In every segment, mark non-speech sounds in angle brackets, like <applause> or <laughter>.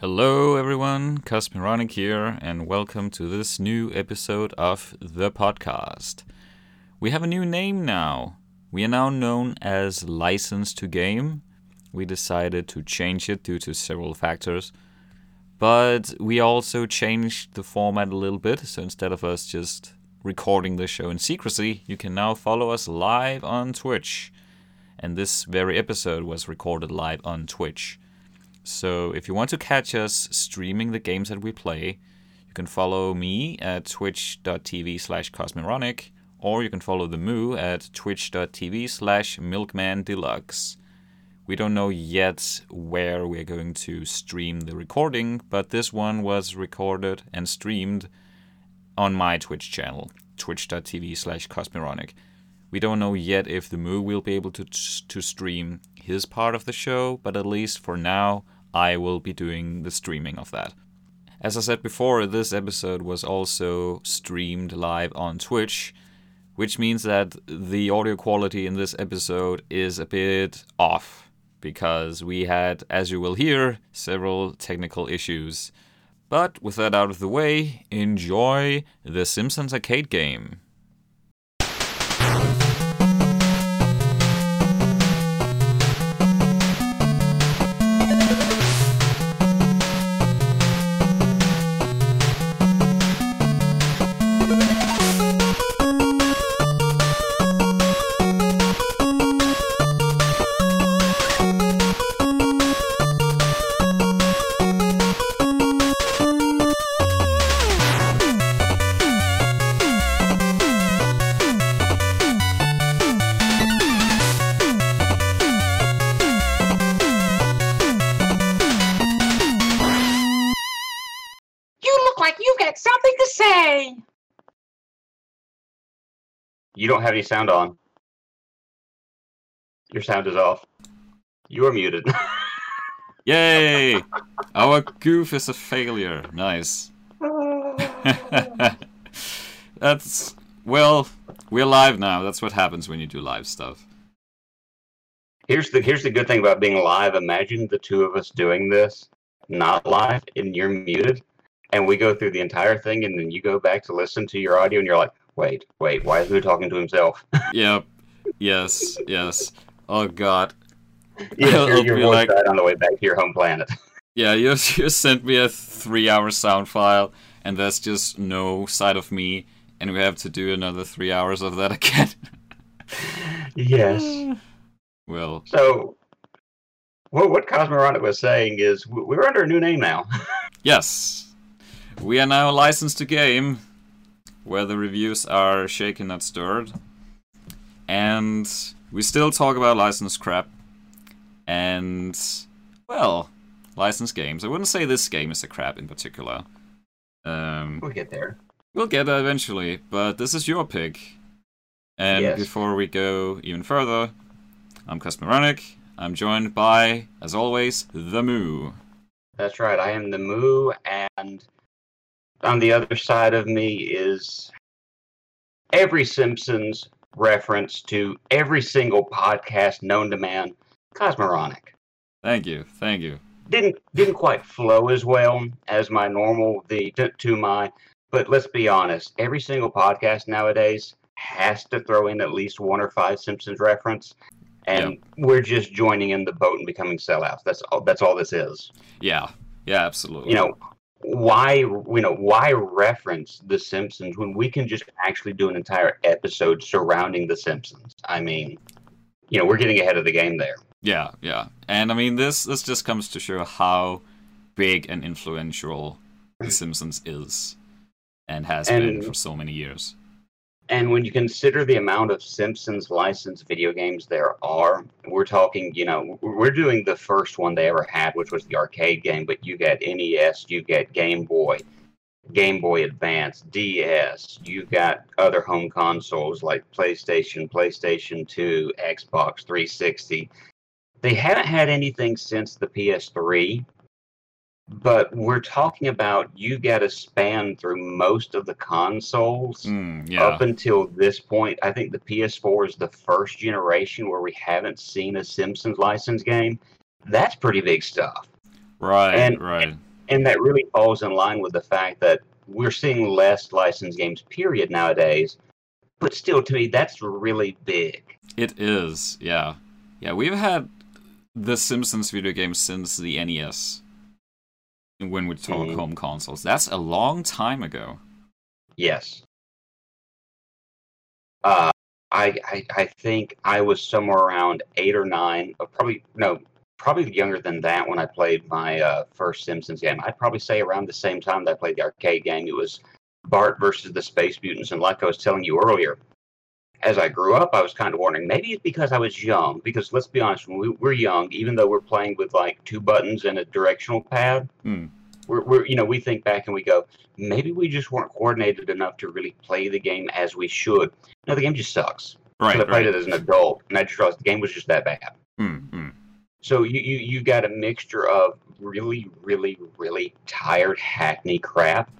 Hello, everyone. Cosmironic here, and welcome to this new episode of the podcast. We have a new name now. We are now known as License to Game. We decided to change it due to several factors, but we also changed the format a little bit. So instead of us just recording the show in secrecy, you can now follow us live on Twitch. And this very episode was recorded live on Twitch. So if you want to catch us streaming the games that we play, you can follow me at twitch.tv slash cosmironic, or you can follow the Moo at twitch.tv slash milkmandeluxe. We don't know yet where we're going to stream the recording, but this one was recorded and streamed on my Twitch channel, twitch.tv slash cosmironic. We don't know yet if the Moo will be able to, to stream his part of the show, but at least for now, I will be doing the streaming of that. As I said before, this episode was also streamed live on Twitch, which means that the audio quality in this episode is a bit off because we had, as you will hear, several technical issues. But with that out of the way, enjoy the Simpsons arcade game. You don't have any sound on. Your sound is off. You are muted. <laughs> Yay! Our goof is a failure. Nice. <laughs> <laughs> That's well, we're live now. That's what happens when you do live stuff. here's the here's the good thing about being live. Imagine the two of us doing this, not live, and you're muted, and we go through the entire thing, and then you go back to listen to your audio, and you're like, wait, wait, why is he talking to himself? <laughs> Yep. Yes. Yes. Oh God. you I'll your be voice like- died on the way back to your home planet. <laughs> Yeah. You you sent me a three-hour sound file, and there's just no side of me, and we have to do another three hours of that <laughs> again. yes. <sighs> well, So, what what Cosmironic was saying is we're under a new name now. yes, we are now licensed to game, where the reviews are shaken not stirred, and we still talk about licensed crap, and well, licensed games. I wouldn't say this game is a crap in particular. Um, we'll get there. We'll get there eventually, but this is your pick. And Yes. before we go even further, I'm Cosmironic. I'm joined by, as always, the Moo. That's right. I am the Moo, and on the other side of me is every Simpsons reference to every single podcast known to man, Cosmironic. Thank you, thank you. Didn't didn't quite flow as well as my normal the to, to my, but let's be honest. Every single podcast nowadays has to throw in at least one or five Simpsons reference, and we're just joining in the boat and becoming sellouts. That's all. That's all this is. Yeah, yeah, absolutely. you know why you know why reference the simpsons when we can just actually do an entire episode surrounding the simpsons i mean you know we're getting ahead of the game there Yeah, yeah. And I mean, this this just comes to show how big and influential The <laughs> Simpsons is, and has been for so many years. And when you consider the amount of simpsons licensed video games there are we're talking you know we're doing the first one they ever had which was the arcade game but you got nes you get game boy game boy advance ds you got other home consoles like playstation playstation 2 xbox 360 they haven't had anything since the ps3 but we're talking about you got to span through most of the consoles Mm, yeah, up until this point, I think the PS4 is the first generation where we haven't seen a Simpsons license game. That's pretty big stuff. right, and- right. and that really falls in line with the fact that we're seeing less licensed games, period, nowadays. But still, to me, that's really big. It is, yeah. Yeah, we've had the Simpsons video game since the NES. When we talk Mhm. home consoles. That's a long time ago. Yes. Uh, I, I I think I was somewhere around eight or nine, or probably no, probably younger than that when I played my uh, first Simpsons game. I'd probably say around the same time that I played the arcade game. It was Bart versus the Space Mutants, and like I was telling you earlier, as I grew up, I was kind of wondering maybe it's because I was young. Because let's be honest, when we, we're young, even though we're playing with like two buttons and a directional pad, Hmm. we're, we're you know we think back and we go maybe we just weren't coordinated enough to really play the game as we should. No, the game just sucks. Right, so I played right. it as an adult, and I just realized the game was just that bad. Mm, mm. So you, you you got a mixture of really, really, really tired hackney crap,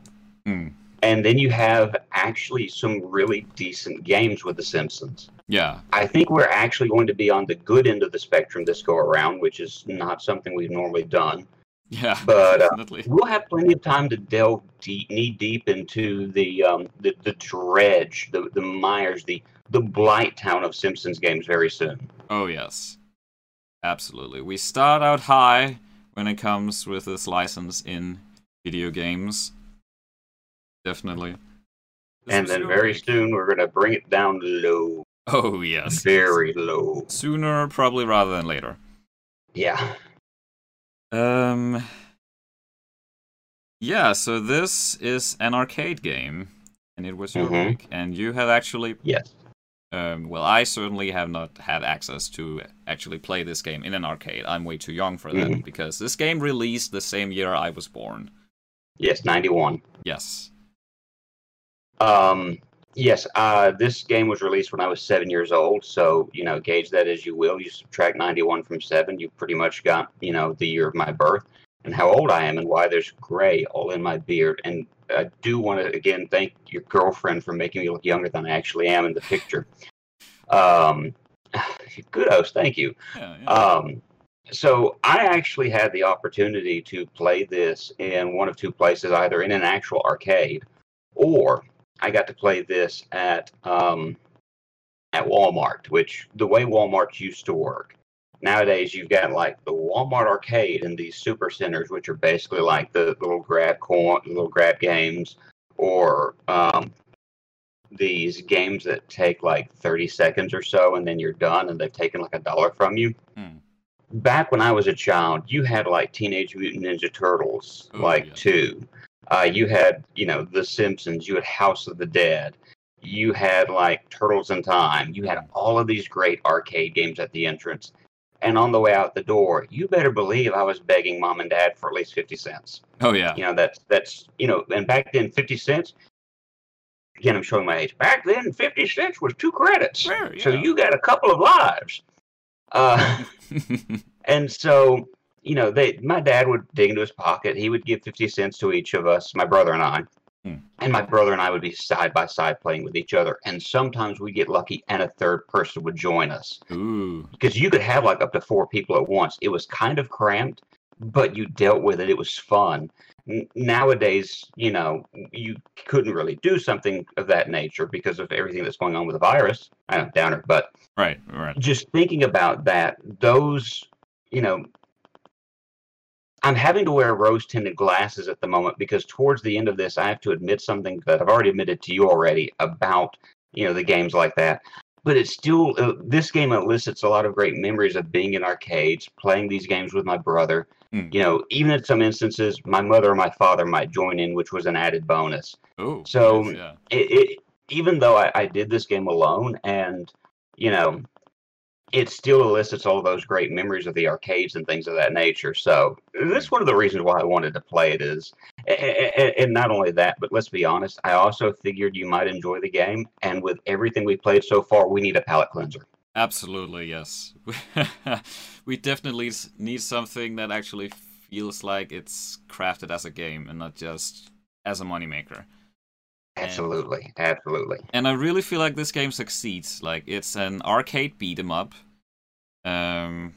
Mm. And then you have actually some really decent games with The Simpsons. Yeah. I think we're actually going to be on the good end of the spectrum this go around, which is not something we've normally done. Yeah. <laughs> But, uh. We'll have plenty of time to delve deep, knee deep into the um, the, the dredge, the the mires, the the blight town of Simpsons games very soon. Oh yes, absolutely. We start out high when it comes with this license in video games. Definitely. This and then very pick. soon we're gonna bring it down low, Oh yes. very low. Sooner, probably rather than later. Yeah. Um. Yeah. So this is an arcade game, and it was your Mhm. pick, and you have actually Yes. Um, well, I certainly have not had access to actually play this game in an arcade. I'm way too young for that Mhm. because this game released the same year I was born. Yes. Ninety one. Yes. Um. Yes. Uh. This game was released when I was seven years old. So you know, gauge that as you will. You subtract ninety one from seven, you pretty much got you know the year of my birth and how old I am and why there's gray all in my beard. And I do want to again thank your girlfriend for making me look younger than I actually am in the picture. Um. <sighs> Kudos. Thank you. Yeah. yeah. Um, so I actually had the opportunity to play this in one of two places, either in an actual arcade, or I got to play this at um, at Walmart. Which the way Walmart used to work. Nowadays, you've got like the Walmart arcade and these super centers, which are basically like the little grab coin, little grab games, or um, these games that take like 30 seconds or so and then you're done and they've taken like a dollar from you. Hmm. Back when I was a child, you had like Teenage Mutant Ninja Turtles, Oh, like yeah. two. Uh, you had, you know, The Simpsons. You had House of the Dead. You had like Turtles in Time. You had all of these great arcade games at the entrance. And on the way out the door, you better believe I was begging mom and dad for at least 50 cents oh yeah. you know that's that's you know and back then 50 cents again i'm showing my age back then 50 cents was two credits Sure, so you got a couple of lives uh, <laughs> and so you know they my dad would dig into his pocket he would give 50 cents to each of us my brother and i Hmm. and my brother and i would be side by side playing with each other and sometimes we'd get lucky and a third person would join us Ooh. because you could have like up to four people at once. It was kind of cramped, but you dealt with it. It was fun. N- nowadays, you know, you couldn't really do something of that nature because of everything that's going on with the virus. I don't know, downer, but Right. Right. just thinking about that, those, you know, I'm having to wear rose tinted glasses at the moment because towards the end of this, I have to admit something that I've already admitted to you already about, you know, the games like that. But it's still, uh, this game elicits a lot of great memories of being in arcades, playing these games with my brother. Hmm. You know, even in some instances, my mother or my father might join in, which was an added bonus Oh. So- nice, yeah. it, it even though I, I did this game alone and you know it still elicits all those great memories of the arcades and things of that nature so that's hmm. one of the reasons why i wanted to play it is and not only that but let's be honest i also figured you might enjoy the game and with everything we played so far we need a palate cleanser Absolutely, yes. <laughs> we definitely need something that actually feels like it's crafted as a game and not just as a moneymaker. Absolutely absolutely And I really feel like this game succeeds. Like it's an arcade beat 'em up. Um,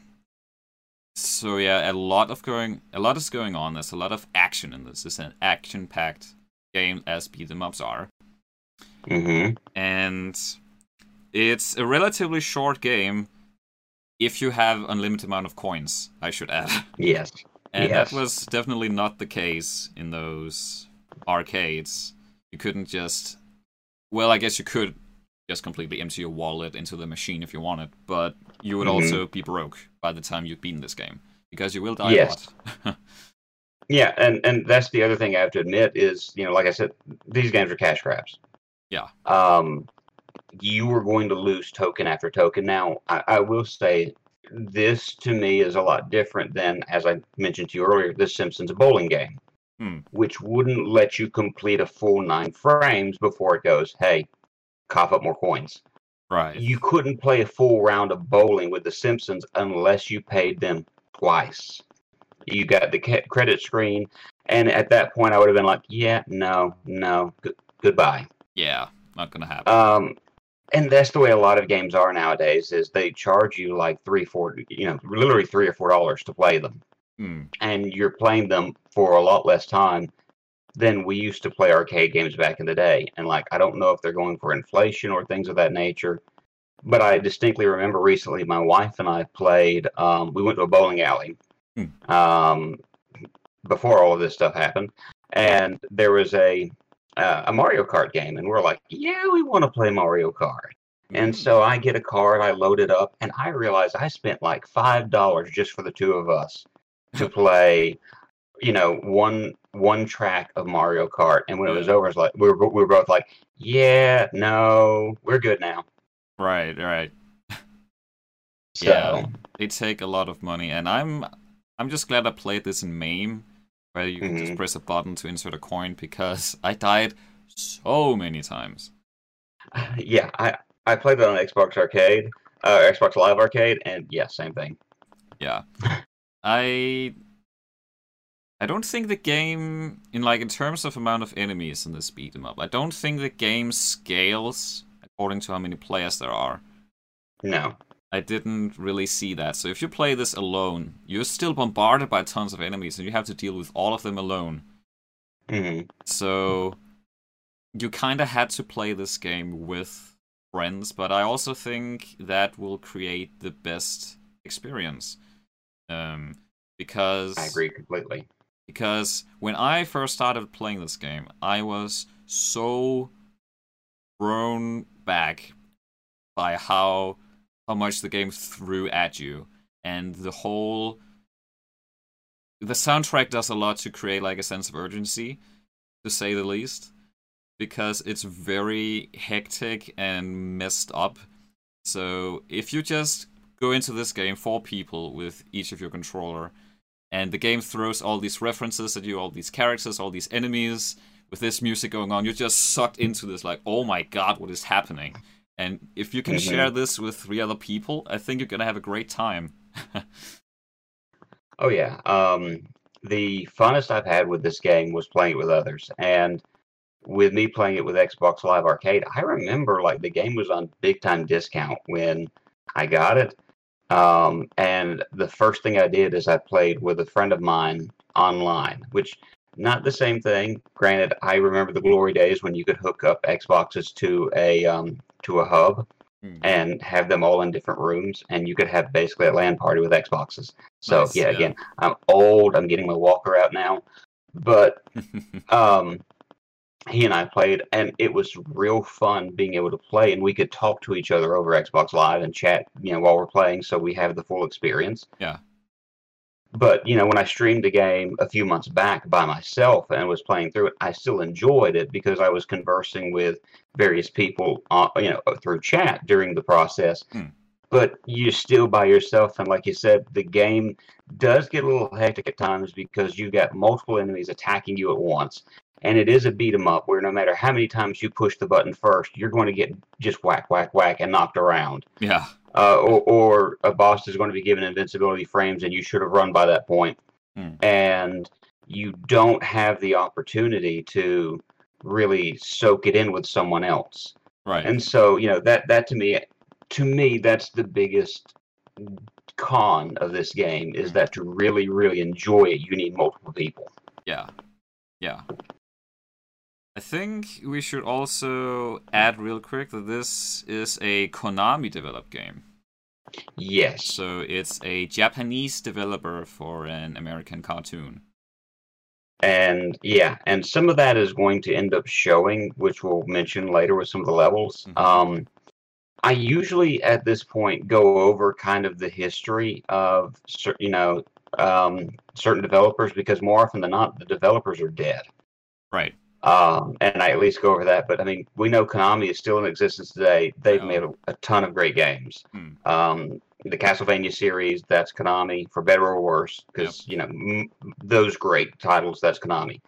So yeah, a lot of going, a lot is going on. There's a lot of action in this. It's an action-packed game, as beat 'em ups are, Mm-hmm. and it's a relatively short game. If you have unlimited amount of coins, I should add, <laughs> Yes. and Yes. that was definitely not the case in those arcades. You couldn't just, well, I guess you could just completely empty your wallet into the machine if you wanted, but you would Mhm. also be broke by the time you've beaten this game because you will die Yes. a lot. <laughs> Yeah, and and that's the other thing I have to admit is, you know, like I said, these games are cash grabs. Yeah. Um, you were going to lose token after token. Now, I, I will say, this to me is a lot different than, as I mentioned to you earlier, the Simpsons bowling game, Hmm. which wouldn't let you complete a full nine frames before it goes, hey, cough up more coins. right. You couldn't play a full round of bowling with the Simpsons unless you paid them twice. You got the credit screen, and at that point, I would have been like, "Yeah, no, no, g- goodbye." Yeah, not gonna happen. Um, and that's the way a lot of games are nowadays. Is they charge you like three, four, you know, literally three or four dollars to play them, Hmm. and you're playing them for a lot less time than we used to play arcade games back in the day. And like, I don't know if they're going for inflation or things of that nature, but I distinctly remember recently my wife and I played. Um, we went to a bowling alley Hmm. um, before all of this stuff happened, and there was a uh, a Mario Kart game, and we're like, yeah, we want to play Mario Kart. And so I get a card, I load it up, and I realize I spent like five dollars just for the two of us to play, you know, one one track of Mario Kart. And when it was over, it's like we were we were both like, yeah, no, we're good now. Right, right. So Yeah. They take a lot of money, and I'm I'm just glad I played this in MAME, where you can just press a button to insert a coin because <laughs> I died so many times. <sighs> yeah, I I played it on Xbox Arcade, uh, Xbox Live Arcade, and yeah, same thing. Yeah. <laughs> I I don't think the game in like in terms of amount of enemies in this beat 'em up, I don't think the game scales according to how many players there are. No. I didn't really see that. So if you play this alone, you're still bombarded by tons of enemies and you have to deal with all of them alone. hmm So you kind of had to play this game with friends, but I also think that will create the best experience. Um, because I agree completely. because when I first started playing this game, I was so thrown back by how how much the game threw at you and the whole the soundtrack does a lot to create like a sense of urgency to say the least because it's very hectic and messed up so if you just go into this game four people with each of your controller and the game throws all these references at you all these characters all these enemies with this music going on you're just sucked into this like oh my god what is happening and if you can Mhm. share this with three other people i think you're gonna have a great time <laughs> Oh yeah. Um, the funnest I've had with this game was playing it with others, and with me playing it with Xbox Live Arcade, I remember like the game was on big time discount when I got it. Um, and the first thing I did is I played with a friend of mine online, which not the same thing. Granted, I remember the glory days when you could hook up Xboxes to a um, to a hub Hmm. and have them all in different rooms, and you could have basically a LAN party with Xboxes. So Nice, yeah, yeah. again, I'm old. I'm getting my walker out now, but <laughs> um, he and I played, and it was real fun being able to play, and we could talk to each other over Xbox Live and chat, you know, while we're playing, so we have the full experience. Yeah. But you know, when I streamed the game a few months back by myself and was playing through it, I still enjoyed it because I was conversing with various people, uh, you know, through chat during the process. Hmm. But you're still by yourself, and like you said, the game does get a little hectic at times because you've got multiple enemies attacking you at once. And it is a beat 'em up where no matter how many times you push the button first, you're going to get just whack, whack, whack and knocked around. yeah Uh, or, or a boss is going to be given invincibility frames and you should have run by that point. Hmm. And you don't have the opportunity to really soak it in with someone else. right And so, you know, that that to me to me that's the biggest con of this game is Mm. that to really, really enjoy it, you need multiple people. Yeah. Yeah. I think we should also add real quick that this is a Konami developed game. Yes. So it's a Japanese developer for an American cartoon. And yeah, and some of that is going to end up showing, which we'll mention later with some of the levels. Mhm. Um, I usually at this point go over kind of the history of you know um, certain developers because more often than not the developers are dead. Right. Um, and I at least go over that. But I mean, we know Konami is still in existence today. They've Yeah. made a, a ton of great games. Hmm. Um, the Castlevania series, that's Konami, for better or worse, because you know m- those great titles, that's Konami.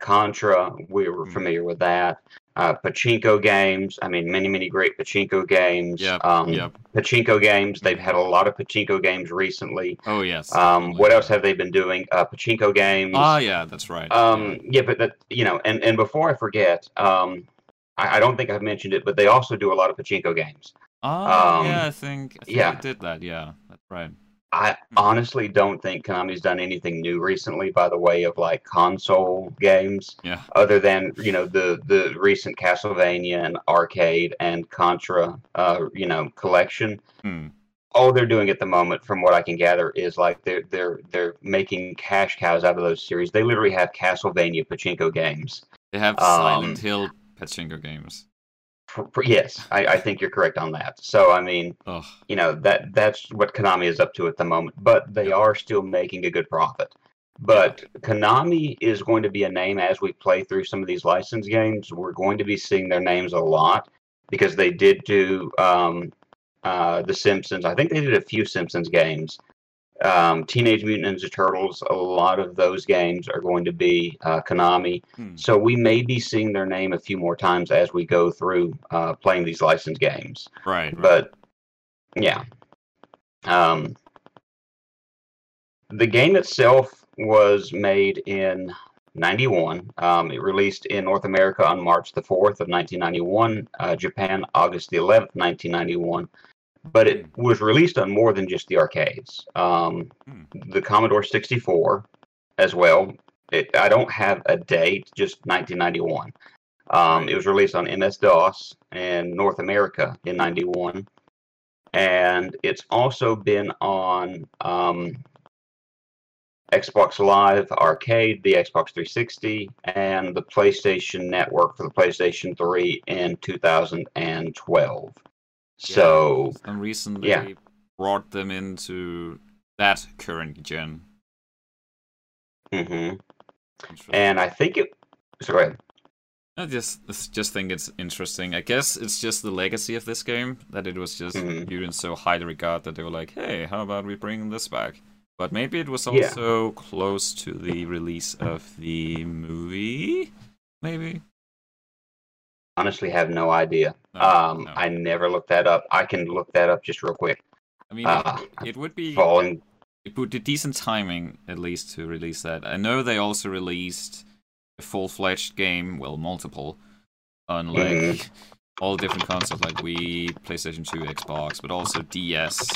Contra, we were Hmm. familiar with that. Uh, pachinko games, I mean, many, many great pachinko games. Yep. Um, Yep. Pachinko games, they've had a lot of pachinko games recently. Oh yes. Um, what else have they been doing? Uh, pachinko games. Ah, yeah, that's right. Um, yeah, but that you know, and and before I forget, um, I, I don't think I've mentioned it, but they also do a lot of pachinko games. Ah, um, yeah, I think, I think yeah. Did that. Yeah, that's right. I honestly don't think Konami's done anything new recently by the way of like console games, Yeah. other than you know the the recent Castlevania and arcade and Contra, uh, you know, collection. Hmm. All they're doing at the moment, from what I can gather, is like they're they're they're making cash cows out of those series. They literally have Castlevania pachinko games. They have Um, Silent Hill pachinko games. Pr- Yes, I, I think you're correct on that. So I mean, Oh, you know that that's what Konami is up to at the moment, but they are still making a good profit. But Konami is going to be a name as we play through some of these license games. We're going to be seeing their names a lot because they did do um, uh, the Simpsons. I think they did a few Simpsons games. Um, Teenage Mutant Ninja Turtles. A lot of those games are going to be uh, Konami. hmm. So we may be seeing their name a few more times as we go through uh, playing these licensed games right. but yeah um the game itself was made in 91 um, it released in north america on march the 4th of 1991 uh, japan august the 11th 1991 but it was released on more than just the arcades um, Hmm. the commodore 64 as well it, i don't have a date just 1991 um, it was released on MS-DOS in North America in '91, and it's also been on um, Xbox Live Arcade, the Xbox 360, and the PlayStation Network for the PlayStation 3 in 2012. So, and recently yeah. brought them into that current gen. mhm. And I think it. So go ahead. I just just think it's interesting. I guess it's just the legacy of this game that it was just Mhm. viewed in so highly regard that they were like, "Hey, how about we bring this back?" But maybe it was Yeah. also close to the release of the movie. Maybe. Honestly, have no idea. No, Um, no. I never looked that up. I can look that up just real quick. I mean, uh, it, it would be Falling. it would be decent timing at least to release that. I know they also released a full-fledged game, well, multiple, on like Mhm. all different consoles, like Wii, PlayStation 2, Xbox, but also DS.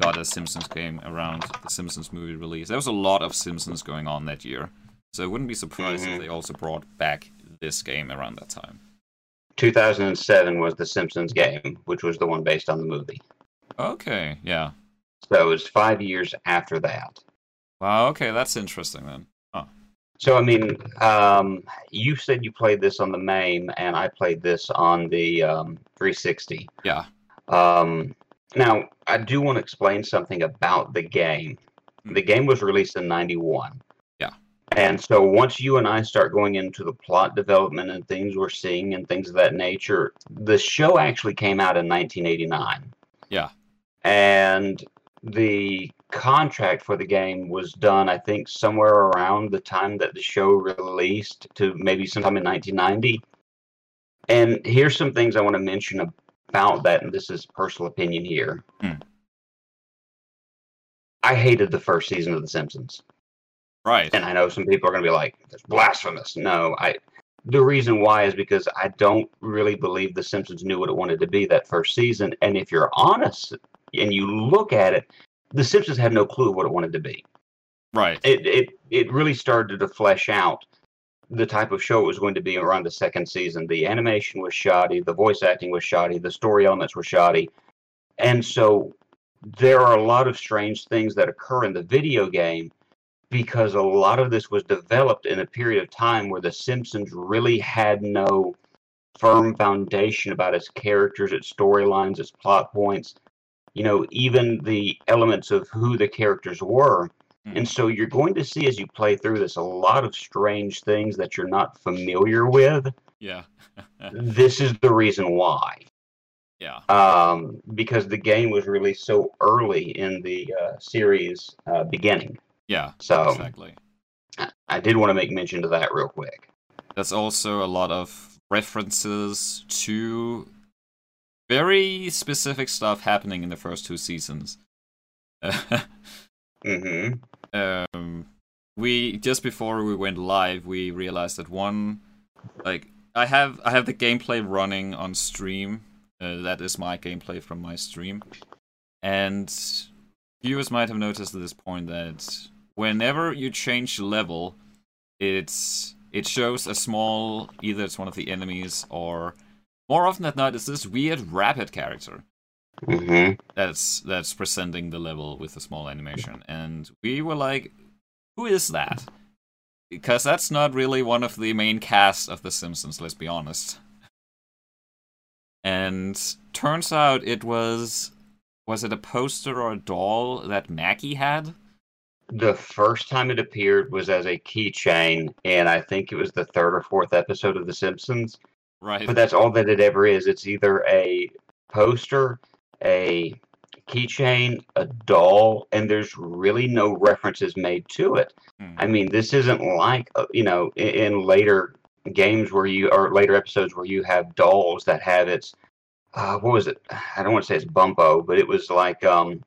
Got a Simpsons game around the Simpsons movie release. There was a lot of Simpsons going on that year, so I wouldn't be surprised Mhm. if they also brought back this game around that time. 2007 was the Simpsons game, which was the one based on the movie. Okay, yeah. So it was five years after that. Wow. Okay, that's interesting then. So I mean, um, you said you played this on the MAME, and I played this on the um, 360. Yeah. Um, now I do want to explain something about the game. The game was released in '91. And so once you and I start going into the plot development and things we're seeing and things of that nature, the show actually came out in 1989. Yeah. And the contract for the game was done, I think, somewhere around the time that the show released to maybe sometime in 1990. And here's some things I want to mention about that, and this is personal opinion here. Hmm. I hated the first season of The Simpsons. Right. And I know some people are going to be like, "That's blasphemous." No, I. The reason why is because I don't really believe The Simpsons knew what it wanted to be that first season. And if you're honest and you look at it, The Simpsons had no clue what it wanted to be. Right. It it it really started to flesh out the type of show it was going to be around the second season. The animation was shoddy, the voice acting was shoddy, the story elements were shoddy, and so there are a lot of strange things that occur in the video game because a lot of this was developed in a period of time where the Simpsons really had no firm foundation about its characters, its storylines, its plot points, you know, even the elements of who the characters were. Mm. And so you're going to see as you play through this a lot of strange things that you're not familiar with. Yeah. <laughs> This is the reason why. yeah. Um, because the game was released so early in the uh, series uh, beginning. Yeah. So Exactly. I- I did want to make mention to that real quick. There's also a lot of references to very specific stuff happening in the first two seasons. <laughs> hmm um, we just before we went live, we realized that one, like I have I have the gameplay running on stream. Uh, that is my gameplay from my stream, and viewers might have noticed at this point that whenever you change level, it's it shows a small either it's one of the enemies or more often than not it's this weird rapid character hmm that's that's presenting the level with a small animation. And we were like who is that? Because that's not really one of the main cast of the simpsons let's be honest. And turns out it was was it a poster or a doll that Mackie had The first time it appeared was as a keychain, and I think it was the third or fourth episode of The Simpsons. right But that's all that it ever is. It's either a poster, a keychain, a doll, and there's really no references made to it. Hmm. I mean, this isn't like uh, you know in, in later games where you or later episodes where you have dolls that have its uh, what was it? I don't want to say it's Bumpo, but it was like um,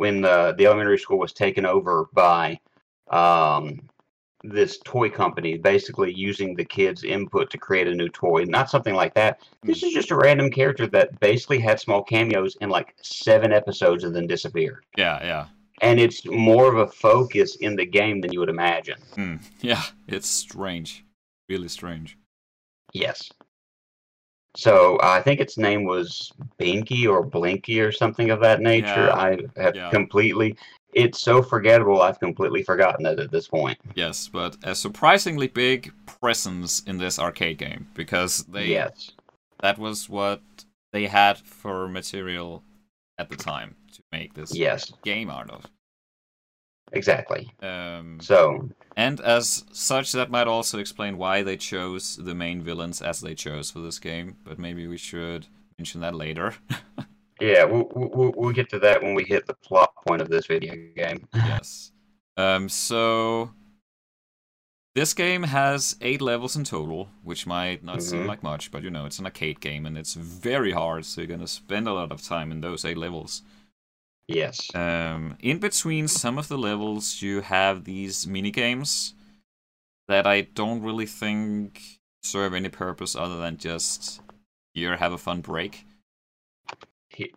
when the the elementary school was taken over by um, this toy company, basically using the kids' input to create a new toy. Not something like that. This is just a random character that basically had small cameos in like seven episodes and then disappeared. yeah yeah And it's more of a focus in the game than you would imagine. Hmm. <laughs> yeah it's strange really strange Yes. So I think its name was Binky or Blinky or something of that nature. Yeah, I have yeah. completely. It's so forgettable. I've completely forgotten it at this point. yes but a surprisingly big presence in this arcade game because they yes. that was what they had for material at the time to make this Yes. game out of. Exactly. Um, So and as such, that might also explain why they chose the main villains as they chose for this game. But maybe we should mention that later. <laughs> yeah, we'll, we'll we'll get to that when we hit the plot point of this video game. <laughs> yes. Um, so this game has eight levels in total, which might not seem Mhm. like much, but you know, it's an arcade game and it's very hard, so you're gonna spend a lot of time in those eight levels. Yes. Um, in between some of the levels, you have these mini games that I don't really think serve any purpose other than just here have a fun break.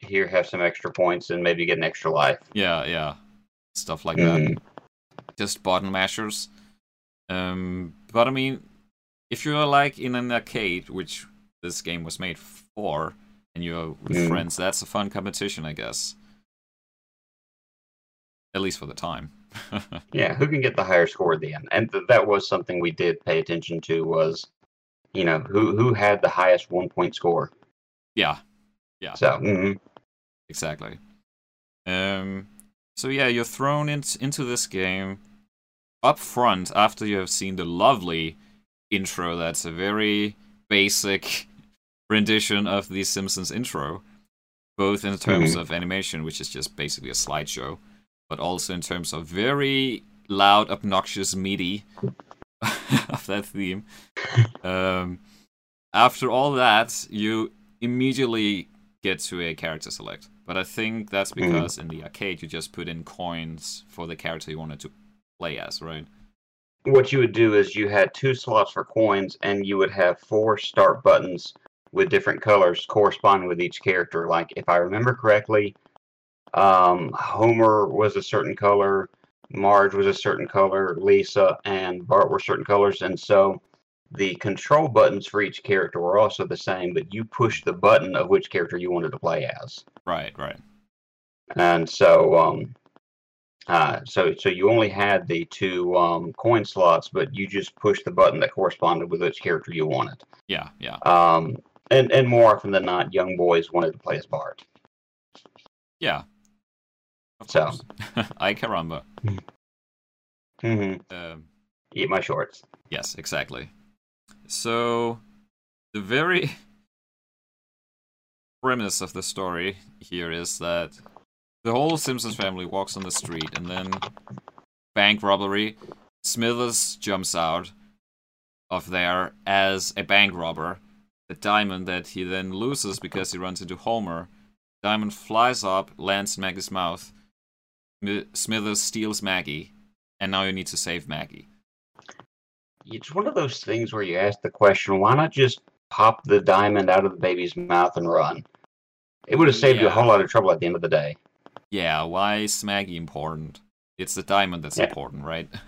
Here, have some extra points and maybe get an extra life. Yeah, yeah, stuff like that. Mhm. Just button mashers. Um, but I mean, if you're like in an arcade, which this game was made for, and you're with Mm. friends, that's a fun competition, I guess. At least for the time. <laughs> Yeah, who can get the higher score at the end? And th- that was something we did pay attention to was, you know, who who had the highest one point score. yeah, Yeah. So mhm. exactly. Um, so yeah, you're thrown in, into this game up front after you have seen the lovely intro. That's a very basic <laughs> rendition of the Simpsons intro, both in terms Mhm. of animation, which is just basically a slideshow, but also in terms of very loud, obnoxious MIDI <laughs> of that theme. Um, after all that, you immediately get to a character select. But I think that's Mhm. because in the arcade you just put in coins for the character you wanted to play as, right? what you would do is you had two slots for coins, and you would have four start buttons with different colors corresponding with each character. Like if I remember correctly, Um, Homer was a certain color, Marge was a certain color, Lisa and Bart were certain colors, and so the control buttons for each character were also the same, but you pushed the button of which character you wanted to play as. Right, right. And so, um, uh, so so you only had the two um, coin slots, but you just pushed the button that corresponded with which character you wanted. Yeah, yeah. Um, and and more often than not, young boys wanted to play as Bart. Yeah. Of So. course. Ay caramba. hmm Um, Eat my shorts. yes, exactly. So, the very <laughs> premise of the story here is that the whole Simpsons family walks on the street and then bank robbery. Smithers jumps out of there as a bank robber. The diamond that he then loses because he runs into Homer. Diamond flies up, lands in Maggie's mouth. Mi- Smithers steals Maggie, and now you need to save Maggie. It's one of those things where you ask the question, why not just pop the diamond out of the baby's mouth and run? It would have saved you a whole lot of trouble at the end of the day. Yeah, why is Maggie important? It's the diamond that's Yeah. important, right? <laughs>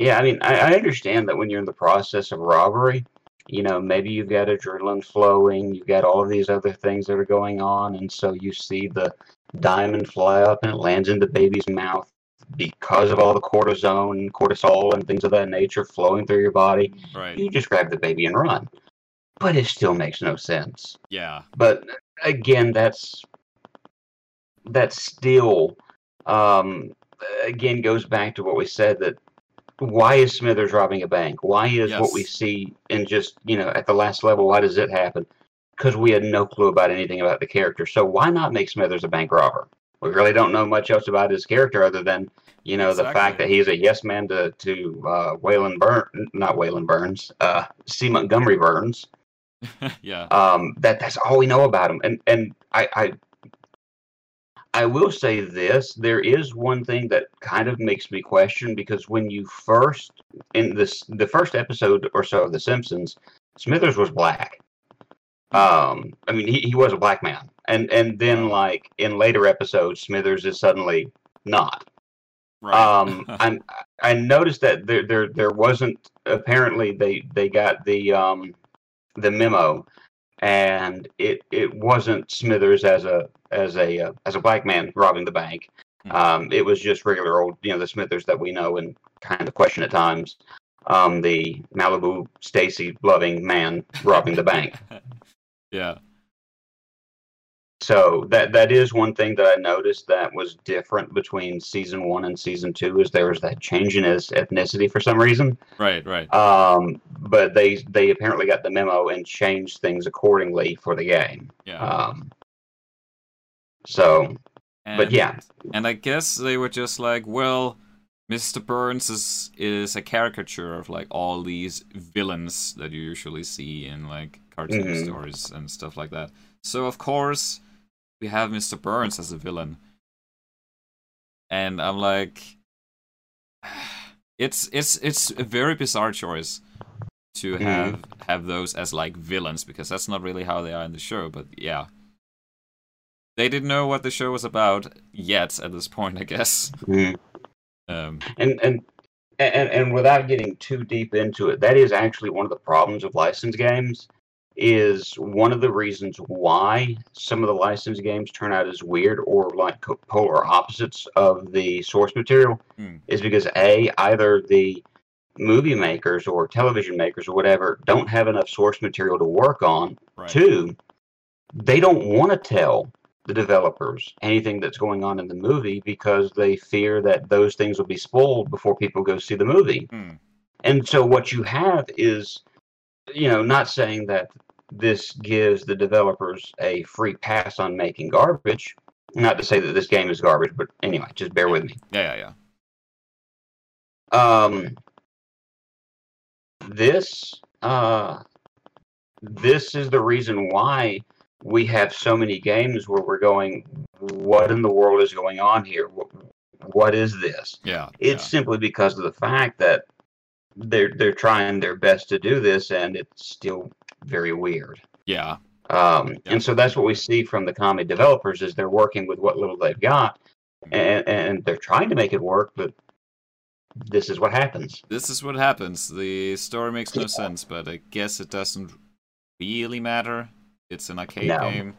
Yeah, I mean, I, I understand that when you're in the process of robbery, you know, maybe you've got adrenaline flowing, you've got all of these other things that are going on, and so you see the diamond fly up and it lands in the baby's mouth because of all the cortisone and cortisol and things of that nature flowing through your body. right. You just grab the baby and run. But it still makes no sense. Yeah. But again, that's that still um, again goes back to what we said that why is Smithers robbing a bank? Why is what we see in just you know at the last level? Why does it happen? Because we had no clue about anything about the character. So why not make Smithers a bank robber? We really don't know much else about his character other than you know the fact that he's a yes man to to uh, Waylon Burns, not Waylon Burns, uh, C. Montgomery Burns <laughs> yeah. um, that that's all we know about him. And and I, I I will say this: there is one thing that kind of makes me question because when you first in this the first episode or so of The Simpsons, Smithers was black. Um, I mean, he, he was a black man, and and then like in later episodes, Smithers is suddenly not. Right. Um, <laughs> I I noticed that there there there wasn't apparently they they got the um the memo, and it it wasn't Smithers as a as a uh, as a black man robbing the bank. Hmm. Um, it was just regular old you know the Smithers that we know and kind of question at times. Um, the Malibu Stacy loving man robbing the bank. <laughs> yeah. So that that is one thing that I noticed that was different between season one and season two is there was that change in his ethnicity for some reason. Right. Right. Um, but they they apparently got the memo and changed things accordingly for the game. Yeah. Um, so, but yeah, And I guess they were just like, well, Mr. Burns is is a caricature of like all these villains that you usually see in like cartoon Mhm. stories and stuff like that. So of course we have Mr. Burns as a villain. And I'm like <sighs> it's it's it's a very bizarre choice to Mhm. have have those as like villains because that's not really how they are in the show, but yeah. They didn't know what the show was about yet at this point, I guess. Mhm. Um, and and and and without getting too deep into it, that is actually one of the problems of licensed games. Is one of the reasons why some of the licensed games turn out as weird or like polar opposites of the source material Hmm. is because a either the movie makers or television makers or whatever don't have enough source material to work on right. Two, they don't want to tell the developers anything that's going on in the movie because they fear that those things will be spoiled before people go see the movie. Hmm. And so what you have is, you know, not saying that this gives the developers a free pass on making garbage. Not to say that this game is garbage, but anyway, just bear with me. Yeah, yeah, yeah. Um, this uh, this is the reason why we have so many games where we're going, what in the world is going on here? What, what is this? Yeah. It's simply because of the fact that they're they're trying their best to do this, and it's still very weird. yeah. Um, Yeah. And so that's what we see from the Konami developers is they're working with what little they've got, and, and they're trying to make it work, but this is what happens. This is what happens. The story makes no sense, but I guess it doesn't really matter. It's an arcade No. game.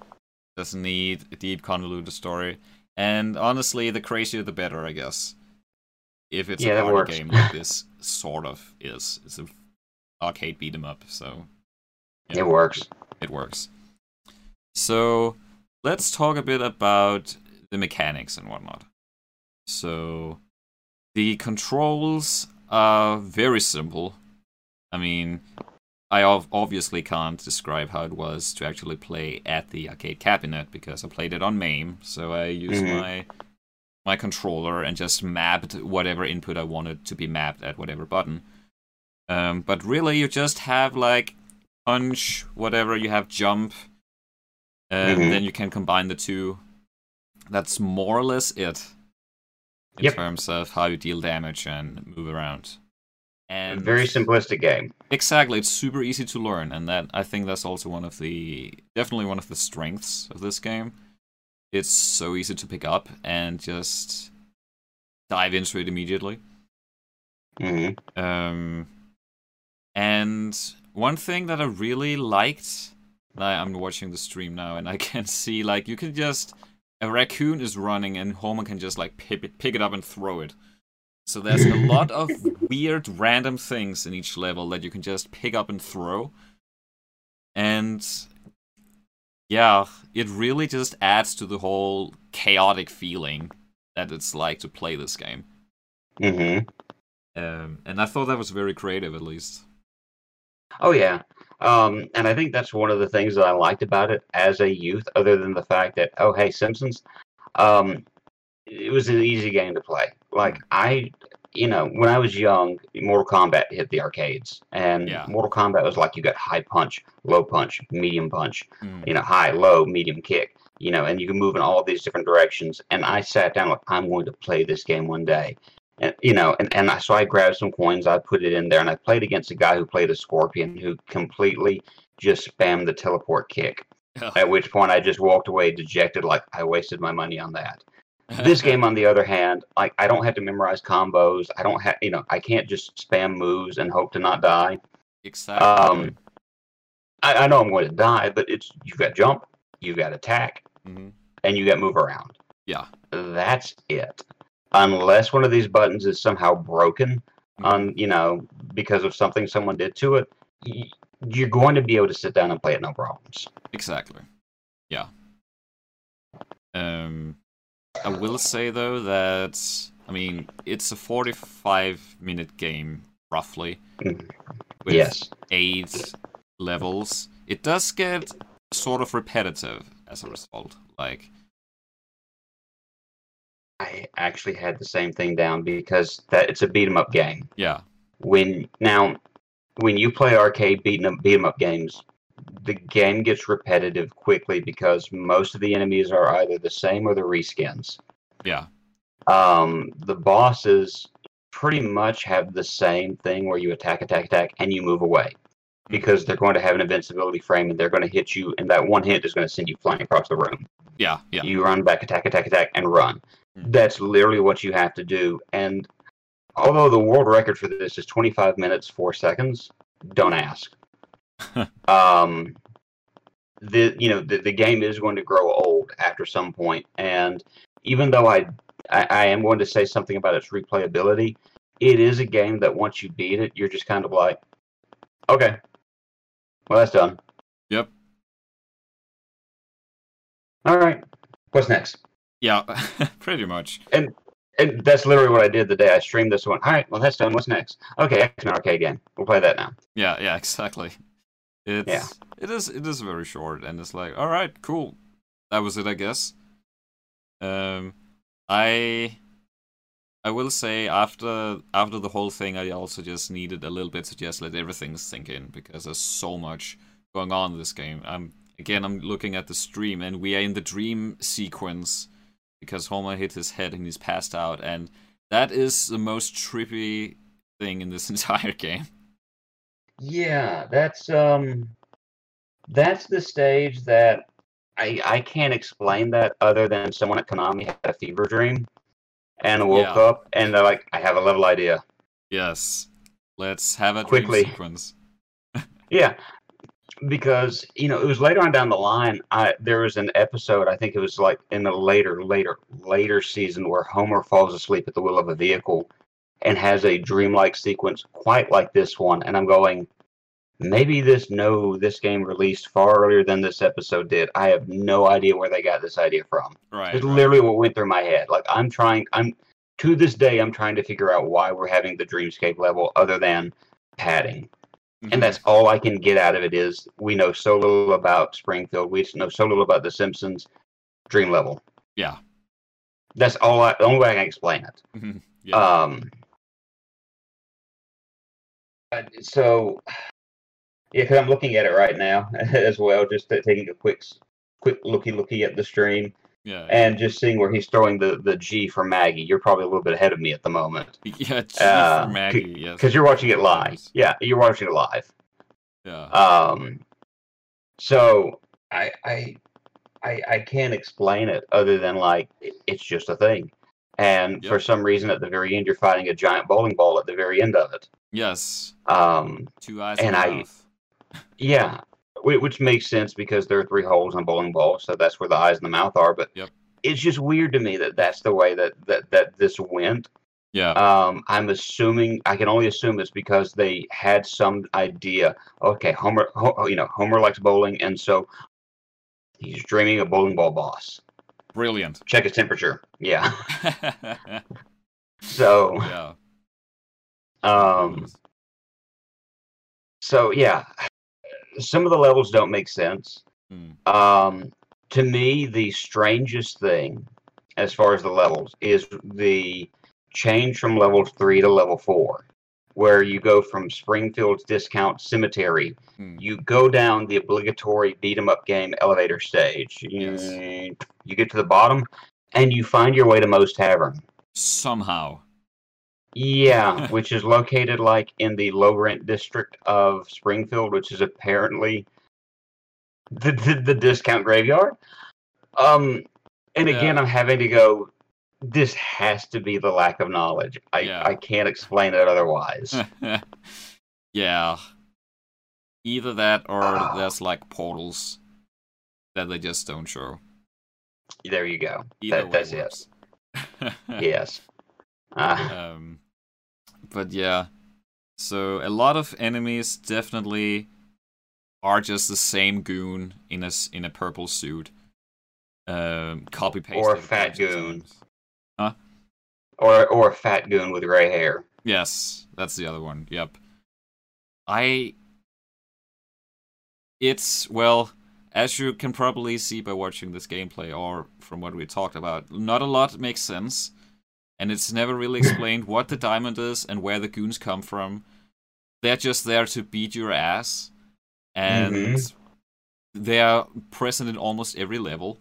Doesn't need a deep convoluted story. And honestly, the crazier the better, I guess. If it's Yeah, a party game like <laughs> this sort of is. It's an arcade beat 'em up, so Yeah. It works. it works. So let's talk a bit about the mechanics and whatnot. So the controls are very simple. I mean, I obviously can't describe how it was to actually play at the arcade cabinet because I played it on MAME, so I used Mhm. my my controller and just mapped whatever input I wanted to be mapped at whatever button. Um, but really, you just have like punch, whatever you have jump, and Mhm. then you can combine the two. That's more or less it in Yep. terms of how you deal damage and move around. A And very simplistic game. Exactly, it's super easy to learn, and that I think that's also one of the definitely one of the strengths of this game. It's so easy to pick up and just dive into it immediately. hmm Um, and one thing that I really liked, I- I'm watching the stream now, and I can <laughs> see like you can just a raccoon is running, and Homer can just like pick it, pick it up and throw it. So there's a <laughs> lot of weird, random things in each level that you can just pick up and throw, and yeah, it really just adds to the whole chaotic feeling that it's like to play this game. hmm Um, and I thought that was very creative, at least. Oh yeah. Um, and I think that's one of the things that I liked about it as a youth, other than the fact that, oh hey, Simpsons, um, it was an easy game to play. Like I you know, when I was young, Mortal Kombat hit the arcades. And Yeah. Mortal Kombat was like you got high punch, low punch, medium punch, Mm. you know, high, low, medium kick, you know, and you can move in all these different directions. And I sat down like I'm going to play this game one day. And you know, and, and I, so I grabbed some coins, I put it in there, and I played against a guy who played a scorpion who completely just spammed the teleport kick. At which point I just walked away dejected, like I wasted my money on that. This <laughs> game, on the other hand, like I don't have to memorize combos. I don't have, you know, I can't just spam moves and hope to not die. exactly. Um, I, I know I'm going to die, but it's you've got jump, you've got attack, Mhm. and you got move around. Yeah. That's it. Unless one of these buttons is somehow broken Mhm. on, you know, because of something someone did to it, you're going to be able to sit down and play it no problems. Exactly. Yeah. Um, I will say though that I mean it's a 45 minute game roughly Mhm. with yes. eight levels. It does get sort of repetitive as a result. Like I actually had the same thing down because that it's a beat 'em up game. yeah, When now, when you play arcade beat 'em beat 'em up games, the game gets repetitive quickly because most of the enemies are either the same or the reskins. yeah, Um, the bosses pretty much have the same thing where you attack, attack, attack, and you move away because they're going to have an invincibility frame and they're going to hit you, and that one hit is going to send you flying across the room. yeah, yeah. You run back, attack, attack, attack, and run. Mhm. That's literally what you have to do. And although the world record for this is 25 minutes, 4 seconds, don't ask. <laughs> um, the you know the, the game is going to grow old after some point and even though I, I i am going to say something about its replayability it is a game that once you beat it you're just kind of like okay well that's done Yep. all right what's next Yeah, <laughs> pretty much. and and that's literally what i did the day i streamed this one all right well that's done what's next okay x-men arcade game we'll play that now Yeah, yeah, exactly. It's Yeah. it is it is very short and it's like, all right, cool. That was it, I guess. Um I I will say after after the whole thing I also just needed a little bit to just let everything sink in because there's so much going on in this game. I'm again I'm looking at the stream and we are in the dream sequence because Homer hit his head and he's passed out and that is the most trippy thing in this <laughs> entire game. Yeah, that's um that's the stage that I I can't explain that other than someone at Konami had a fever dream and woke Yeah. up and they're like, I have a level idea. Yes. Let's have a Quickly. dream sequence. <laughs> Yeah, because you know it was later on down the line. I there was an episode. I think it was like in the later, later, later season where Homer falls asleep at the wheel of a vehicle and has a dreamlike sequence quite like this one. And I'm going, maybe this no, this game released far earlier than this episode did. I have no idea where they got this idea from. Right. It's right. literally what went through my head. Like I'm trying, I'm to this day, I'm trying to figure out why we're having the dreamscape level other than padding Mhm. and that's all I can get out of it is we know so little about Springfield. We know so little about The Simpsons. Dream level. Yeah. That's all. I, the only way I can explain it. Mhm. yeah. Um. So, yeah, because I'm looking at it right now <laughs> as well, just taking a quick, quick looky looky at the stream yeah. and just seeing where he's throwing the the G for Maggie. You're probably a little bit ahead of me at the moment <laughs> yeah. G uh, for Maggie. Yes. because you're watching it live. Yeah, you're watching it live. Yeah. Um, so I, I, I, I can't explain it other than like it's just a thing. And for some reason, at the very end, you're fighting a giant bowling ball at the very end of it. yes. Um, Two eyes and I- mouth. <laughs> yeah, which makes sense because there are three holes on bowling ball, so that's where the eyes and the mouth are. But Yep. it's just weird to me that that's the way that that that this went. Yeah. Um, I'm assuming I can only assume it's because they had some idea. Okay, Homer, you know, Homer likes bowling, and so he's dreaming of bowling ball boss. Brilliant. Check his temperature. Yeah. <laughs> So, yeah. um, so yeah, some of the levels don't make sense. Hmm. Um, to me, the strangest thing, as far as the levels, is the change from level three to level four, where you go from Springfield's Discount Cemetery. Hmm. You go down the obligatory beat 'em up game elevator stage. Yes. You, you get to the bottom, and you find your way to Moe's Tavern. Somehow. Yeah, <laughs> which is located like in the low rent district of Springfield, which is apparently the the, the discount graveyard. Um, and again, Yeah. I'm having to go. This has to be the lack of knowledge. I Yeah. I can't explain it otherwise. <laughs> yeah. Either that or Ah. there's like portals that they just don't show. there you go. Either That, that's it. <laughs> Yes. Uh, um, but yeah, so a lot of enemies definitely are just the same goon in a in a purple suit. Um, copy paste Or a fat goon. times. or or a fat goon with gray hair. Yes, that's the other one. Yep. I. It's well, as you can probably see by watching this gameplay or from what we talked about, not a lot makes sense, and it's never really explained what the diamond is and where the goons come from. They're just there to beat your ass, and Mhm. they are present in almost every level.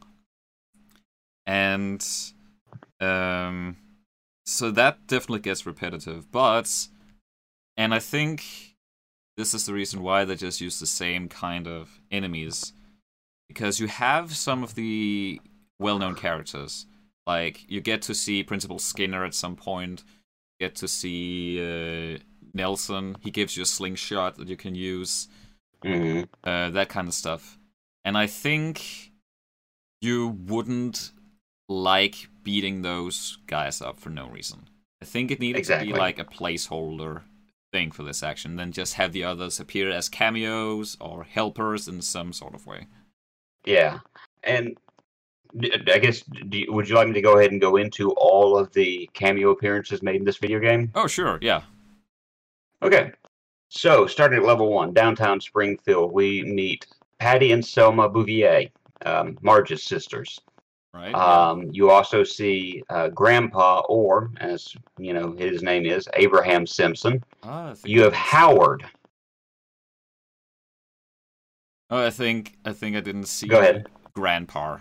And um, so that definitely gets repetitive, but and I think this is the reason why they just use the same kind of enemies because you have some of the well-known characters like you get to see Principal Skinner at some point, get to see uh, Nelson. He gives you a slingshot that you can use hmm uh, that kind of stuff. And I think you wouldn't like beating those guys up for no reason. I think it needed Exactly. to be like a placeholder thing for this action, then just have the others appear as cameos or helpers in some sort of way. Yeah, and I guess you, would you like me to go ahead and go into all of the cameo appearances made in this video game? Oh, sure, yeah. Okay, so starting at level one, downtown Springfield, we meet Patty and Selma Bouvier, um, Marge's sisters. Right? Um, you also see uh, Grandpa, or as you know, his name is Abraham Simpson. Ah, You have Howard. Oh, I think I think I didn't see Go ahead. Grandpa.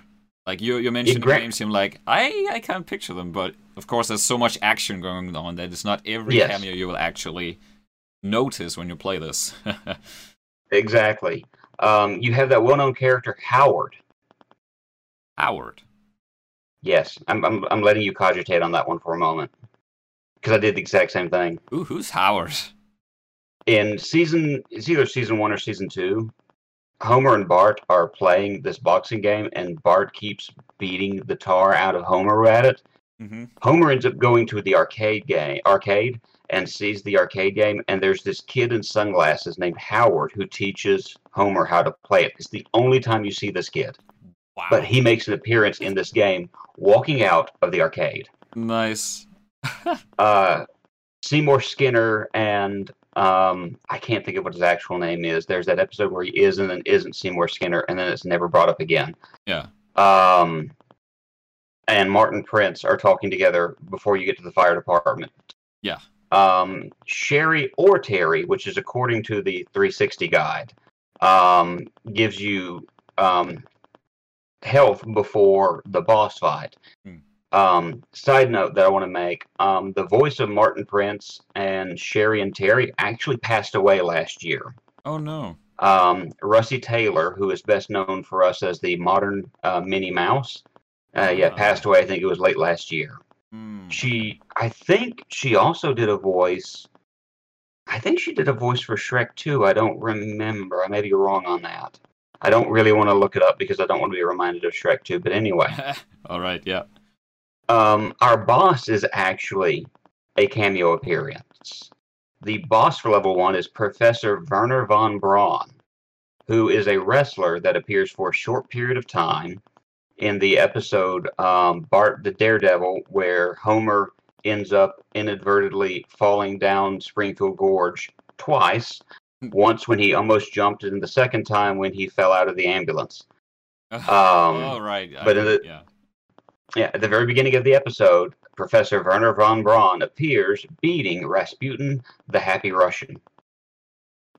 Like you, you mentioned Gran- names, I'm like, I, I can't picture them, but of course there's so much action going on that it's not every Yes. cameo you will actually notice when you play this. <laughs> Exactly. Um, you have that well-known character Howard. Howard. Yes, I'm I'm, I'm letting you cogitate on that one for a moment because I did the exact same thing Ooh, who's Howard? in season. It's either season one or season two. Homer and Bart are playing this boxing game, and Bart keeps beating the tar out of Homer at it. Mm-hmm. Homer ends up going to the arcade game, arcade, and sees the arcade game, and there's this kid in sunglasses named Howard who teaches Homer how to play it. It's the only time you see this kid, Wow. but he makes an appearance in this game, walking out of the arcade. nice. <laughs> Uh, Seymour Skinner and um, I can't think of what his actual name is. There's that episode where he is and then isn't Seymour Skinner, and then it's never brought up again. Yeah. Um, and Martin Prince are talking together before you get to the fire department. Yeah. Um, Sherry or Terry, which is according to the 360 guide, um, gives you um, health before the boss fight. Hmm. Um, side note that I want to make: um, the voice of Martin Prince and Sherry and Terry actually passed away last year. Oh no. Um, Russi Taylor, who is best known for us as the modern uh, Minnie Mouse, uh, yeah, Ah. passed away. I think it was late last year. Hmm. She, I think she also did a voice. I think she did a voice for Shrek too. I don't remember. I may be wrong on that. I don't really want to look it up because I don't want to be reminded of Shrek 2. But anyway, <laughs> All right. Yeah. Um, our boss is actually a cameo appearance. The boss for level one is Professor Werner von Brawn, who is a wrestler that appears for a short period of time in the episode um, Bart the Daredevil, where Homer ends up inadvertently falling down Springfield Gorge twice. Once when he almost jumped, and the second time when he fell out of the ambulance. <laughs> Um, All right. I- but in the- yeah. Yeah, at the very beginning of the episode, Professor Werner von Brawn appears beating Rasputin, the Happy Russian.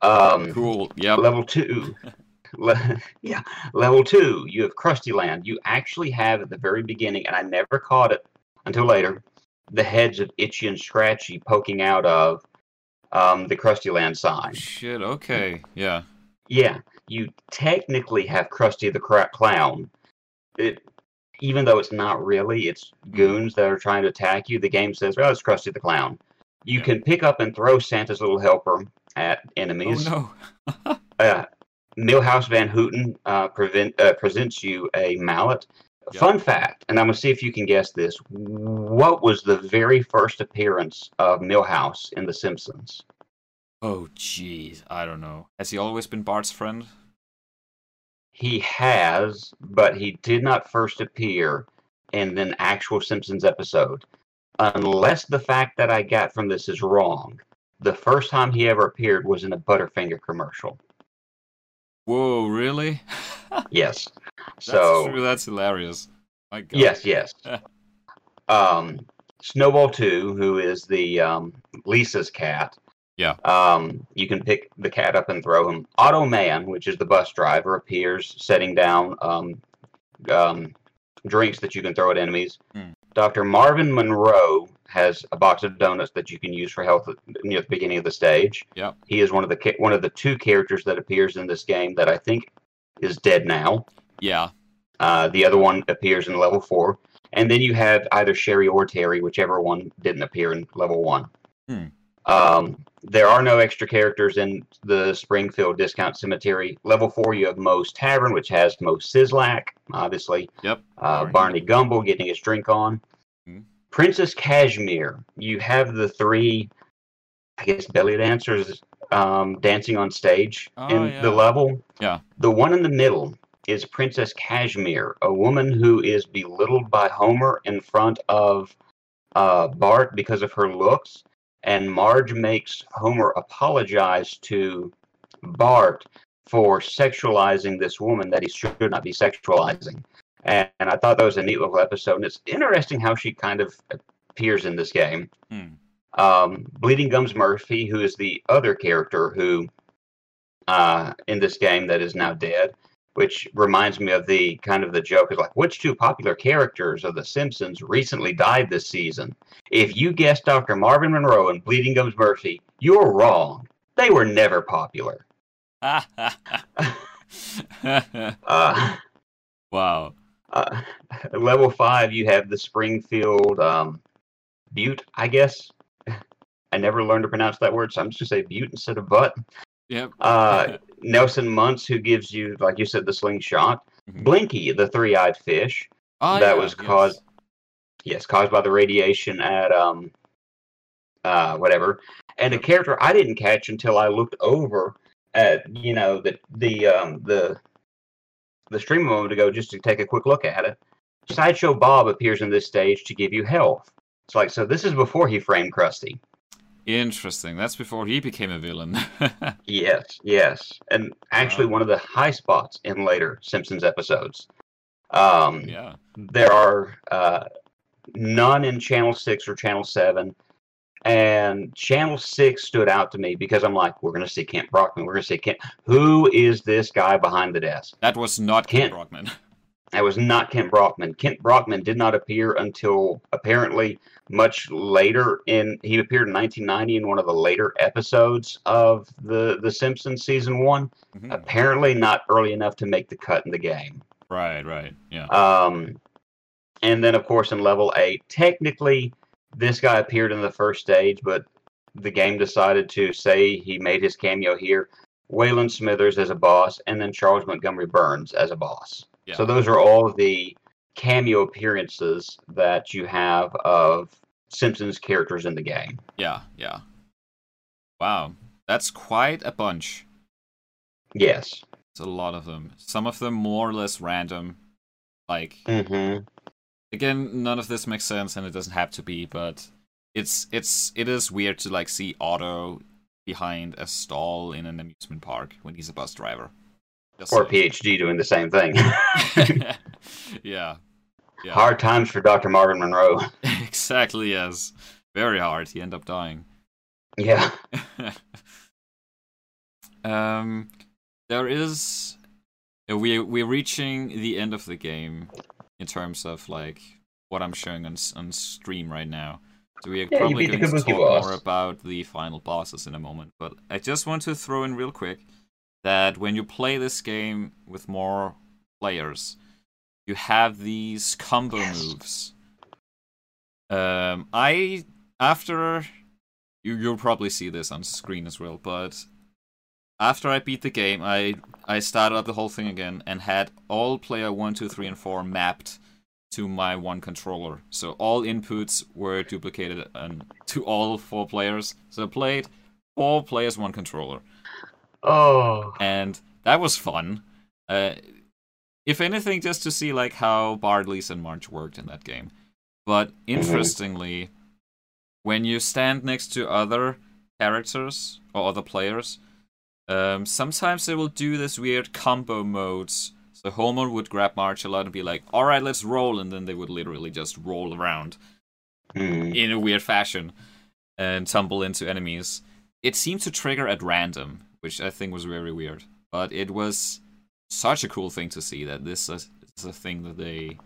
Um, Cool. Yeah. Level two, <laughs> le- yeah, level two. You have Krusty Land. You actually have at the very beginning, and I never caught it until later. The heads of Itchy and Scratchy poking out of um, the Krusty Land sign. Shit. Okay. Yeah. Yeah, you technically have Krusty the Clown. It, even though it's not really, it's goons that are trying to attack you. The game says, "Well, it's Krusty the Clown." You Yeah. can pick up and throw Santa's little helper at enemies. Oh no. <laughs> Uh, Milhouse Van Houten uh, prevent, uh, presents you a mallet. Yeah. Fun fact, and I'm gonna see if you can guess this. What was the very first appearance of Milhouse in The Simpsons? Oh jeez. I don't know. Has he always been Bart's friend? He has, but he did not first appear in an actual Simpsons episode. Unless the fact that I got from this is wrong. The first time he ever appeared was in a Butterfinger commercial. Whoa. Really? <laughs> Yes. That's so true. That's hilarious. My God. yes, yes. <laughs> um, Snowball Two, who is the um, Lisa's cat. Yeah. Um, you can pick the cat up and throw him. Otto Mann, which is the bus driver, appears setting down um, um, drinks that you can throw at enemies. Hmm. Dr. Marvin Monroe has a box of donuts that you can use for health near the beginning of the stage. Yep. He is one of the one of the two characters that appears in this game that I think is dead now. Yeah. Uh, the other one appears in level four, and then you have either Sherry or Terry, whichever one didn't appear in level one. Hmm. Um, there are no extra characters in the Springfield Discount Cemetery. Level four, you have Moe's Tavern, which has Moe Szyslak, obviously. Yep. Uh, Barney. Barney Gumble getting his drink on. Hmm. Princess Kashmir. You have the three, I guess, belly dancers um, dancing on stage Oh, in yeah. the level. Yeah. The one in the middle is Princess Kashmir, a woman who is belittled by Homer in front of uh, Bart because of her looks. And Marge makes Homer apologize to Bart for sexualizing this woman that he should not be sexualizing. And, and I thought that was a neat little episode. And it's interesting how she kind of appears in this game. Hmm. Um, Bleeding Gums Murphy, who is the other character who uh, in this game that is now dead, which reminds me of the kind of the joke is like, which two popular characters of The Simpsons recently died this season? If you guessed Dr. Marvin Monroe and Bleeding Gums Murphy, you're wrong. They were never popular. <laughs> Uh, wow. uh, level five, you have the Springfield um, Butte, I guess. I never learned to pronounce that word, so I'm just gonna say Butte instead of Butt. Yep. Uh, Nelson Muntz, who gives you, like you said, the slingshot. Mhm. Blinky, the three-eyed fish. Oh, that yeah, was caused- Yes, caused by the radiation at um, uh, whatever. And a character I didn't catch until I looked over at you know the the um the the stream a moment ago just to take a quick look at it. Sideshow Bob appears in this stage to give you health. It's like so. This is before he framed Krusty. Interesting. That's before he became a villain. <laughs> Yes, yes, and actually Wow. one of the high spots in later Simpsons episodes. Um, yeah. there are uh, none in Channel Six or Channel Seven, and Channel Six stood out to me because I'm like, we're gonna see Kent Brockman. We're gonna see Kent. Who is this guy behind the desk? That was not Kent Kent. Brockman. <laughs> That was not Kent Brockman. Kent Brockman did not appear until apparently much later in he appeared in 1990 in one of the later episodes of the the Simpsons season 1. Mhm. Apparently not early enough to make the cut in the game. Right, right. Yeah. Um and then of course in level 8, technically this guy appeared in the first stage, but the game decided to say he made his cameo here. Waylon Smithers as a boss, and then Charles Montgomery Burns as a boss. Yeah. So those are all the cameo appearances that you have of Simpsons characters in the game. Yeah, yeah. Wow. That's quite a bunch. Yes. It's a lot of them. Some of them more or less random. Like Mm-hmm. again, none of this makes sense and it doesn't have to be, but it's it's it is weird to like see Otto behind a stall in an amusement park when he's a bus driver. Just Or saying. PhD doing the same thing. <laughs> <laughs> yeah. Yeah. Hard times for Dr. Marvin Monroe. <laughs> exactly, yes. Very hard. He ended up dying. Yeah. um, there is uh, we we're reaching the end of the game in terms of like what I'm showing on on stream right now. So we are Yeah, probably going to talk boss. more about the final bosses in a moment. But I just want to throw in real quick that when you play this game with more players, you have these combo Yes. moves. Um, I after you you'll probably see this on screen as well, but after I beat the game, I I started up the whole thing again and had all player one, two, three, and four mapped to my one controller. So all inputs were duplicated um, to all four players. So I played four players, one controller Oh. and that was fun. Uh, if anything, just to see like how Bardley's and Marge worked in that game. But interestingly, when you stand next to other characters or other players, um, sometimes they will do this weird combo modes. So Homer would grab Marge a lot and be like, "All right, let's roll," and then they would literally just roll around Mm. in a weird fashion and tumble into enemies. It seemed to trigger at random, which I think was very weird. But it was such a cool thing to see that this is, is a thing that they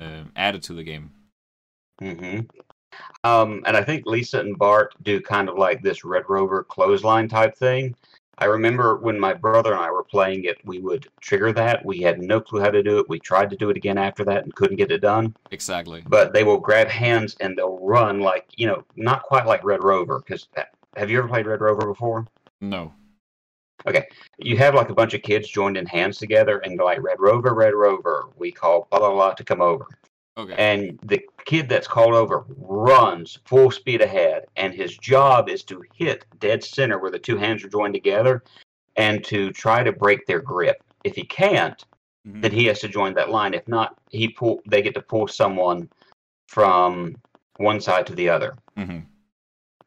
um, added to the game. hmm Um, and I think Lisa and Bart do kind of like this Red Rover clothesline type thing. I remember when my brother and I were playing it, we would trigger that. We had no clue how to do it. We tried to do it again after that and couldn't get it done. Exactly. But they will grab hands and they'll run like, you know, not quite like Red Rover. Because have you ever played Red Rover before? No. Okay, you have like a bunch of kids joined in hands together and go like, Red Rover, Red Rover. We call blah, blah, blah to come over. Okay. and the kid that's called over runs full speed ahead and his job is to hit dead center where the two hands are joined together and to try to break their grip if he can't Mhm. then he has to join that line if not he pull they get to pull someone from one side to the other Mhm.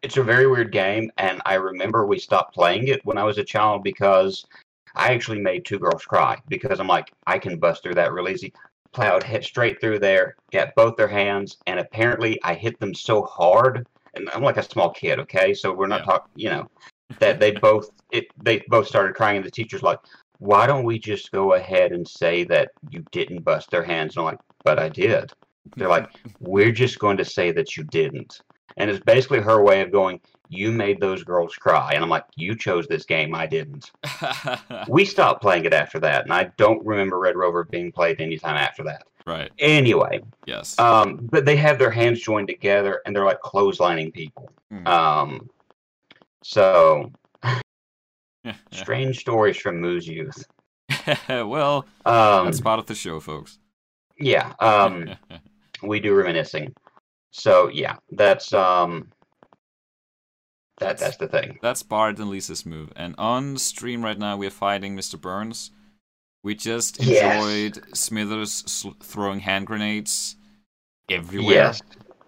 It's a very weird game and i remember we stopped playing it when i was a child because i actually made two girls cry because i'm like i can bust through that real easy. Plowed head straight through there got both their hands and apparently i hit them so hard and i'm like a small kid okay? So we're not Yeah. talking you know that they both it they both started crying and the teacher's like why don't we just go ahead and say that you didn't bust their hands? And i'm like but i did. They're like <laughs> we're just going to say that you didn't and it's basically her way of going You made those girls cry. And I'm like, You chose this game. I didn't. <laughs> we stopped playing it after that. And I don't remember Red Rover being played anytime after that. right. Anyway, Yes. um, but they have their hands joined together and they're like clotheslining people. Hmm. Um, so <laughs> strange stories from Moo's youth. <laughs> well, Um, that's part of the show, folks. yeah. Um, we do reminiscing. So yeah, that's um that that's the thing. That's Bart and Lisa's move. And on stream right now, we're fighting Mr. Burns. We just Yes. enjoyed Smithers sl- throwing hand grenades everywhere. Yes.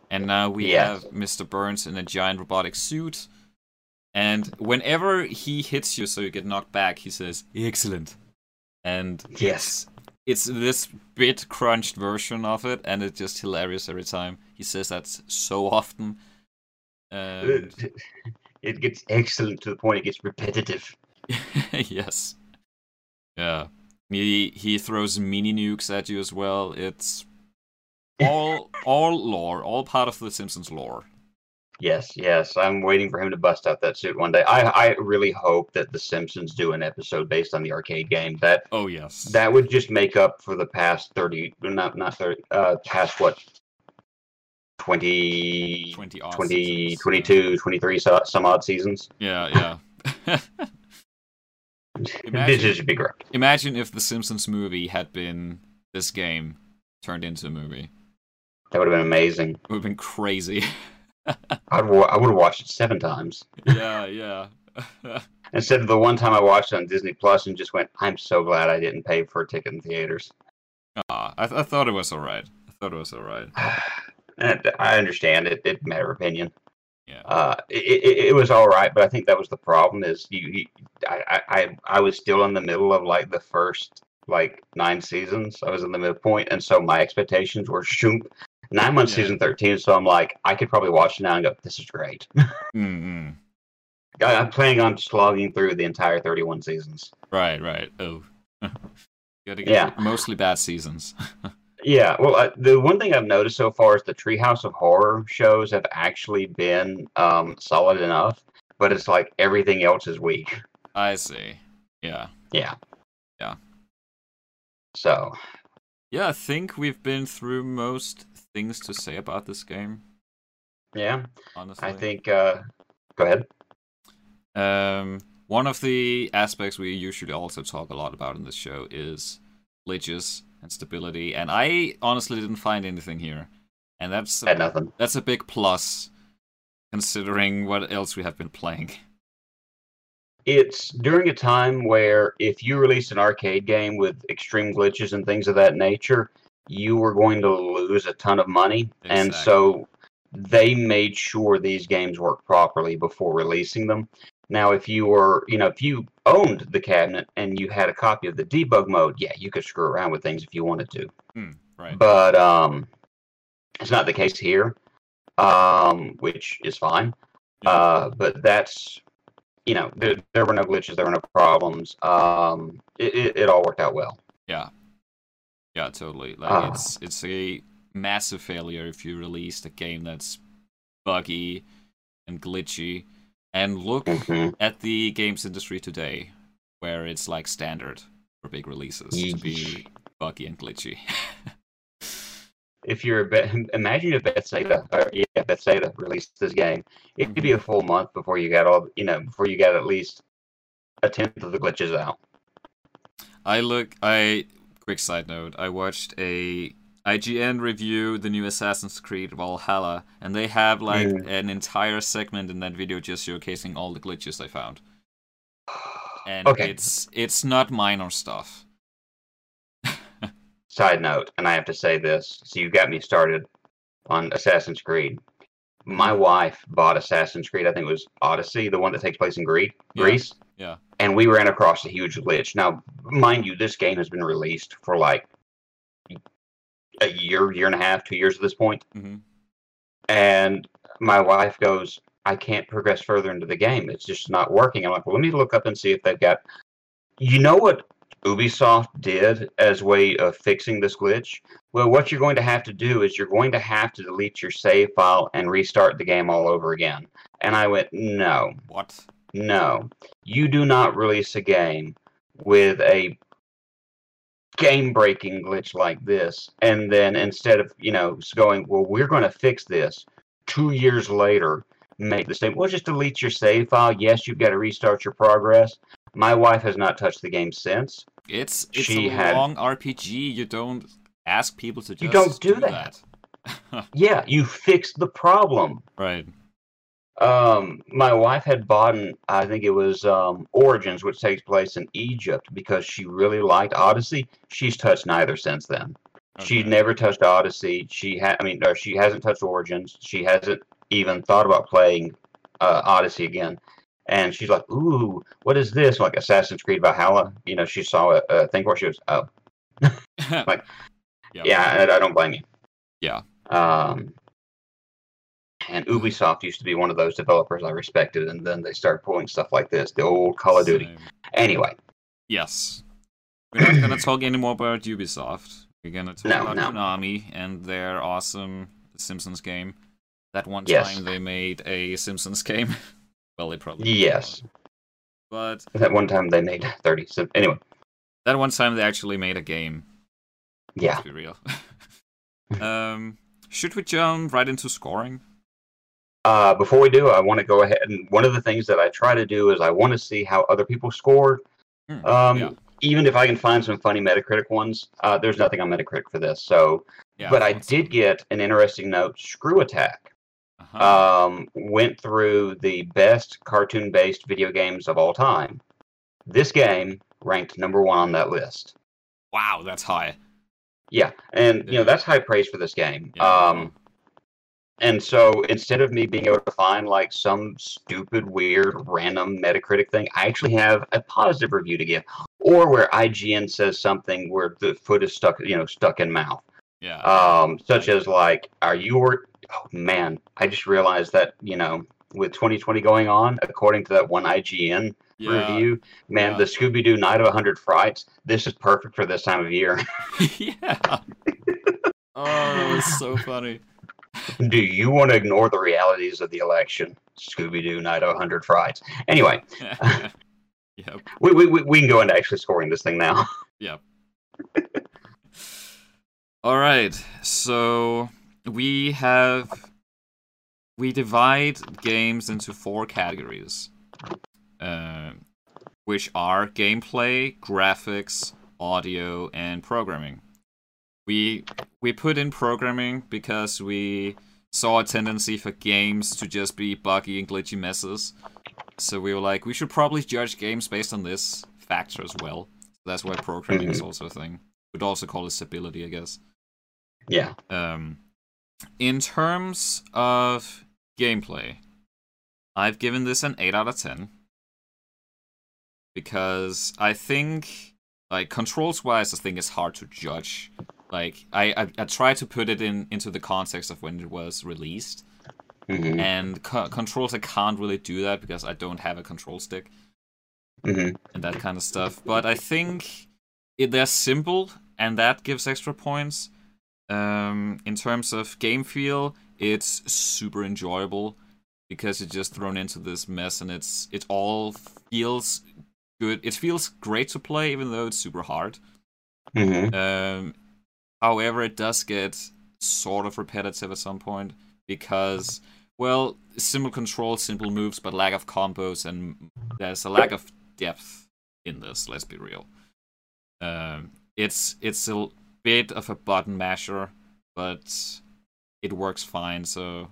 And now we Yes. have Mr. Burns in a giant robotic suit. And whenever he hits you so you get knocked back, he says, Excellent. And Yes. It's this bit crunched version of it, and it's just hilarious every time. He says that so often. And <laughs> It gets excellent to the point it gets repetitive. <laughs> yes. Yeah. He he throws mini nukes at you as well. It's all all lore, all part of the Simpsons lore. Yes, yes. I'm waiting for him to bust out that suit one day. I I really hope that The Simpsons do an episode based on the arcade game. That Oh yes. that would just make up for the past 30 not not 30 uh past what 20 20 20 seasons, 22 23 so, some odd seasons Yeah, yeah. <laughs> this imagine, should be great imagine if the Simpsons movie had been this game turned into a movie. that would have been amazing It would have been crazy. <laughs> <laughs> I'd I would have watched it seven times yeah, yeah. <laughs> instead of the one time I watched it on Disney Plus and just went I'm so glad I didn't pay for a ticket in theaters Ah, I, th- I thought it was alright. I thought it was alright. <sighs> and I understand it it matter opinion Yeah. uh, it, it, it was all right, but I think that was the problem. Is you, you I, I, I was still in the middle of like the first like nine seasons. I was in the midpoint, and so my expectations were <laughs> shoot. Nine months, Yeah. season thirteen. So I'm like, I could probably watch it now and go, "This is great." <laughs> Mm-mm. I- I'm planning on slogging through the entire 31 seasons. Right, right. Oh. <laughs> Gotta get Yeah. mostly bad seasons. <laughs> Yeah, well, uh, the one thing I've noticed so far is the Treehouse of Horror shows have actually been um, solid enough, but it's like everything else is weak. I see. Yeah. Yeah. Yeah. So, Yeah, I think we've been through most things to say about this game, yeah, honestly. I think. Uh, go ahead. Um, one of the aspects we usually also talk a lot about in this show is glitches and stability, and I honestly didn't find anything here, and that's a, nothing. that's a big plus, considering what else we have been playing. It's during a time where if you release an arcade game with extreme glitches and things of that nature, you were going to lose a ton of money. And so they made sure these games worked properly before releasing them. Now, if you were, you know, if you owned the cabinet and you had a copy of the debug mode, yeah, you could screw around with things if you wanted to. Hmm, right. But um, it's not the case here, um, which is fine. Yeah. Uh, but that's, you know, there, there were no glitches, there were no problems. Um, it, it, it all worked out well. Yeah. Yeah, totally. Like Ah. it's it's a massive failure if you release a game that's buggy and glitchy. And look Mhm. at the games industry today, where it's like standard for big releases to be buggy and glitchy. If you're a Bet, <laughs> imagine if Bethesda, or yeah, Bethesda released this game, it could be a full month before you got all, you know, before you got at least a tenth of the glitches out. I look. I quick side note. I watched a IGN review the new Assassin's Creed Valhalla, and they have like Mm. an entire segment in that video just showcasing all the glitches I found. And Okay. it's it's not minor stuff. <laughs> Side note, and I have to say this, so you got me started on Assassin's Creed. My wife bought Assassin's Creed, I think it was Odyssey, the one that takes place in Greece. Yeah, Greece. yeah. And we ran across a huge glitch. Now, mind you, this game has been released for like a year, year and a half, two years at this point. hmm And my wife goes, I can't progress further into the game. It's just not working. I'm like, well, let me look up and see if they've got. You know what Ubisoft did as way of fixing this glitch. Well, what you're going to have to do is you're going to have to delete your save file and restart the game all over again. And I went, no, What? no, you do not release a game with a game breaking glitch like this. And then instead of, you know, going, well, we're going to fix this two years later, make the same, well, just delete your save file. Yes, you've got to restart your progress. My wife has not touched the game since. It's it's She a had- long RPG. You don't ask people to just You don't do that. <laughs> Yeah, you fixed the problem. right. Um, my wife had bought, an, I think it was um, Origins, which takes place in Egypt, because she really liked Odyssey. She's touched neither since then. She Okay. never touched Odyssey. She had, I mean, or she hasn't touched Origins. She hasn't even thought about playing uh, Odyssey again. And she's like, "Ooh, what is this? Like Assassin's Creed Valhalla?" You know, she saw a, a thing where she was, "Oh, <laughs> like, Yeah. yeah, I, I don't blame you." Yeah. Um, and Ubisoft used to be one of those developers I respected, and then they started pulling stuff like this, the old Call of Duty. Anyway, Yes. We're not gonna talk anymore about Ubisoft. We're gonna talk No, about no. Konami and their awesome Simpsons game. That one Yes. time they made a Simpsons <laughs> game. Well, they probably yes, But that one time they made thirty. So anyway, that one time they actually made a game. yeah. Let's be real. <laughs> um, should we jump right into scoring? Uh, before we do, I want to go ahead and one of the things that I try to do is I want to see how other people scored. Hmm, Um, yeah. Even if I can find some funny Metacritic ones, uh, there's nothing on Metacritic for this. So, Yeah, but I did get an interesting note. ScrewAttack uh-huh. um, went through the best cartoon-based video games of all time. This game ranked number one on that list. wow, that's high. Yeah, and you know that's high praise for this game. Yeah. Um, and so instead of me being able to find like some stupid, weird, random Metacritic thing, I actually have a positive review to give, or where IGN says something where the foot is stuck, you know, stuck in mouth. Yeah. Um, such as like, are you? Oh man, I just realized that you know, with 2020 going on, according to that one IGN yeah. review, man, yeah. the Scooby Doo Night of a Hundred Frights, this is perfect for this time of year. <laughs> <laughs> yeah. Oh, that was so funny. Do you want to ignore the realities of the election? Scooby Doo Night of a Hundred Frights. Anyway, <laughs> yep. we, we, we we can go into actually scoring this thing now. Yep. All right. So we have we divide games into four categories, uh, which are gameplay, graphics, audio, and programming. We we put in programming because we saw a tendency for games to just be buggy and glitchy messes. So we were like, we should probably judge games based on this factor as well. That's why programming is also a thing. We'd also call it stability, I guess. Yeah. Um, in terms of gameplay, I've given this an 8 out of 10. Because I think, like, controls wise, I think it's hard to judge. Like, I, I, I try to put it in into the context of when it was released. hmm And co- controls, I can't really do that because I don't have a control stick hmm and that kind of stuff. But I think it, they're simple, and that gives extra points. Um, in terms of game feel, it's super enjoyable because you're just thrown into this mess, and it's it all feels good. It feels great to play, even though it's super hard. hmm Um, however, it does get sort of repetitive at some point because, well, simple controls, simple moves, but lack of combos, and there's a lack of depth in this. Let's be real. Um, it's it's a bit of a button masher, but it works fine. So,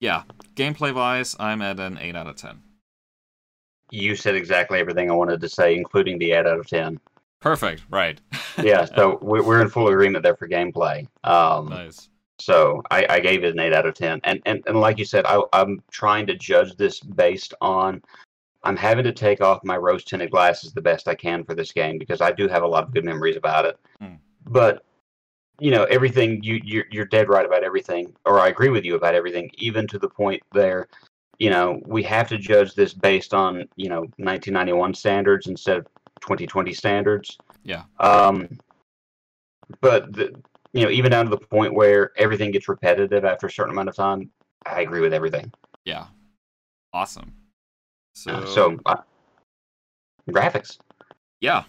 yeah, gameplay wise, I'm at an eight out of ten. You said exactly everything I wanted to say, including the eight out of ten. Perfect, right? <laughs> Yeah. So we're we're in full agreement there for gameplay. Um, nice. So I, I gave it an eight out of ten, and and, and like you said, I, I'm trying to judge this based on. I'm having to take off my rose tinted glasses the best I can for this game because I do have a lot of good memories about it. Hmm. But you know everything you you're, you're dead right about everything, or I agree with you about everything, even to the point there. You know we have to judge this based on you know 1991 standards instead of 2020 standards. Yeah. Um, but the, you know, even down to the point where everything gets repetitive after a certain amount of time, I agree with everything. Yeah. Awesome. So, Uh, so uh, graphics. yeah.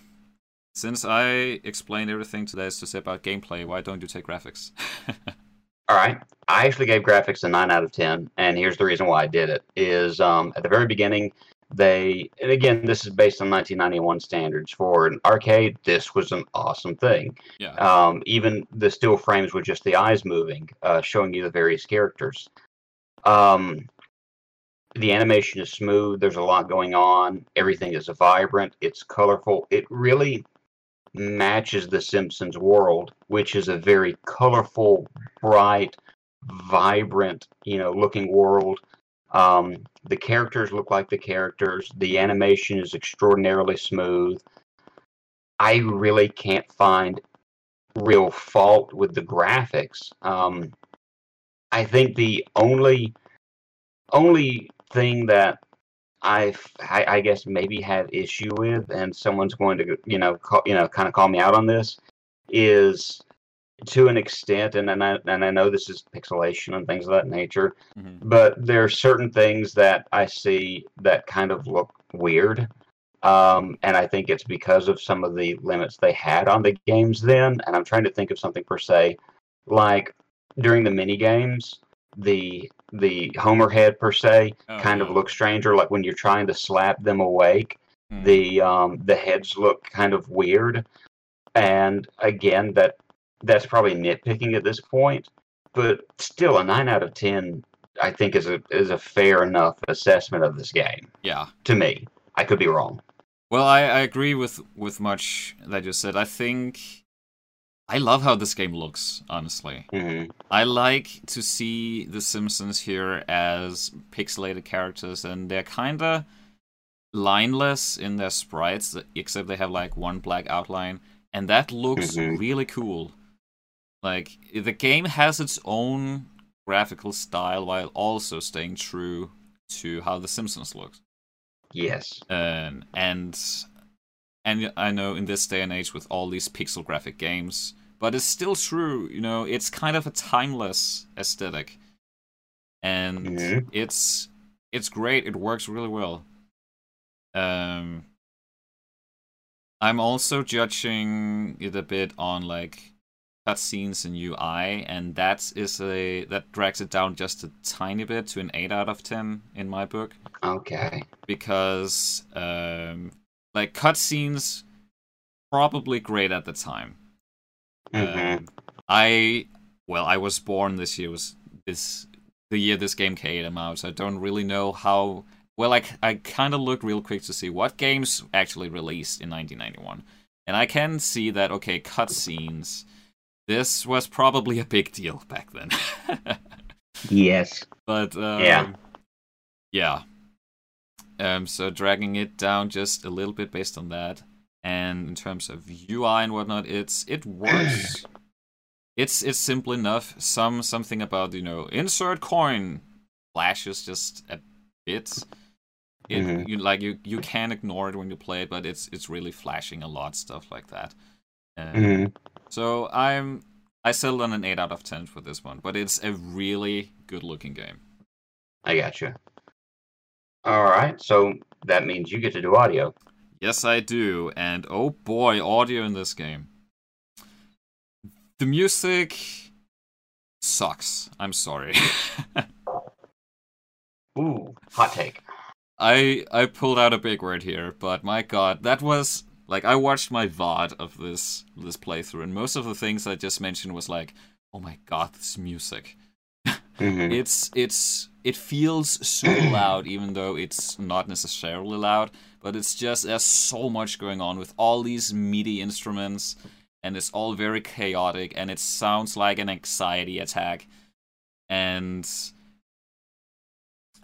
Since I explained everything today is to say about gameplay, why don't you take graphics? <laughs> All right. I actually gave graphics a nine out of ten, and here's the reason why I did it. Is um, at the very beginning, they and again this is based on 1991 standards for an arcade. This was an awesome thing. yeah. Um, even the still frames with just the eyes moving, uh, showing you the various characters. Um, the animation is smooth. There's a lot going on. Everything is vibrant. It's colorful. It really matches the Simpsons world, which is a very colorful, bright, vibrant, you know, looking world. Um, the characters look like the characters. The animation is extraordinarily smooth. I really can't find real fault with the graphics. Um, I think the only only thing that I, I guess maybe had issue with, and someone's going to you know call, you know kind of call me out on this, is to an extent, and and I, and I know this is pixelation and things of that nature, Mhm. but there are certain things that I see that kind of look weird. Um, and I think it's because of some of the limits they had on the games then. And I'm trying to think of something per se, like during the mini games, the the Homer head per se Oh, kind of yeah. looks stranger. Like when you're trying to slap them awake, Mm. the um, the heads look kind of weird. And again, that that's probably nitpicking at this point, but still a nine out of ten I think is a is a fair enough assessment of this game yeah. to me. I could be wrong. Well, I, I agree with with much that you said. I think I love how this game looks. Honestly, hmm I like to see the Simpsons here as pixelated characters, and they're kind of lineless in their sprites, except they have like one black outline, and that looks Mhm. really cool. Like the game has its own graphical style while also staying true to how the Simpsons looks. Yes. Um, and and I know in this day and age with all these pixel graphic games, but it's still true. You know, it's kind of a timeless aesthetic, and it's it's great. It works really well. Um, I'm also judging it a bit on like cutscenes and UI, and that is a that drags it down just a tiny bit to an eight out of ten in my book Okay. because um, like cutscenes probably great at the time. Hmm Um, I well, I was born this year was this the year this game came out, so I don't really know how. Well, I, I kind of looked real quick to see what games actually released in 1991, and I can see that okay, cutscenes. This was probably a big deal <laughs> back then. Yes. But um, Yeah. yeah. Um, so dragging it down just a little bit based on that, and in terms of UI and whatnot, it's it works. <clears throat> it's it's simple enough. Some something about you know insert coin flashes just a bit. It Mhm. you like you you can ignore it when you play it, but it's it's really flashing a lot stuff like that. Um, hmm so I'm I settled on an eight out of ten for this one, but it's a really good looking game. I got you. All right. So that means you get to do audio. Yes, I do, and oh boy, audio in this game. The music sucks. I'm sorry. <laughs> Ooh, hot take. I I pulled out a big word here, but my god, that was like I watched my VOD of this this playthrough, and most of the things I just mentioned was like, oh my god, this music. hmm it's it's it feels super loud even though it's not necessarily loud but it's just there's so much going on with all these meaty instruments and it's all very chaotic and it sounds like an anxiety attack and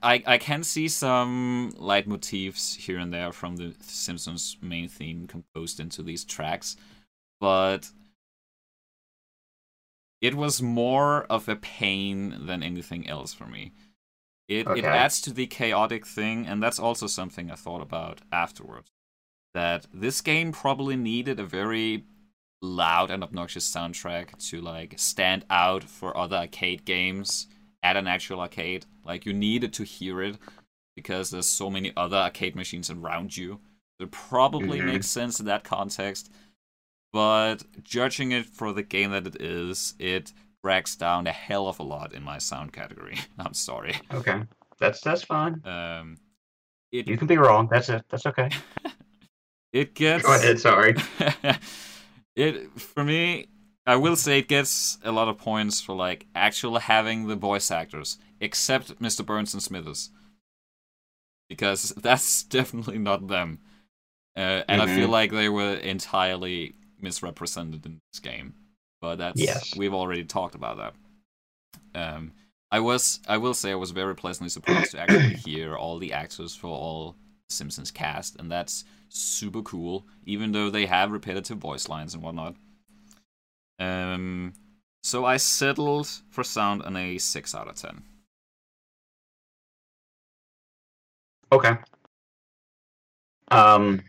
I I can see some leitmotifs here and there from the Simpsons main theme composed into these tracks, but it was more of a pain than anything else for me. It it adds to the chaotic thing, and that's also something I thought about afterwards. that this game probably needed a very loud and obnoxious soundtrack to like stand out for other arcade games at an actual arcade. Like you needed to hear it because there's so many other arcade machines around you. It probably Mhm. makes sense in that context. But judging it for the game that it is, it drags down a hell of a lot in my sound category. <laughs> I'm sorry. Okay, that's that's fine. Um, it You can be wrong. That's it. That's okay. <laughs> it gets Go ahead. Sorry. <laughs> it for me i will say it gets a lot of points for like actual having the voice actors except mr burns and smithers because that's definitely not them uh, and i feel Mhm. like they were entirely misrepresented in this game but that's Yes. we've already talked about that um i was i will say i was very pleasantly surprised to actually <clears throat> hear all the actors for all simpsons cast and that's super cool, even though they have repetitive voice lines and whatnot. Um, so I settled for sound on a six out of ten. Okay. Um,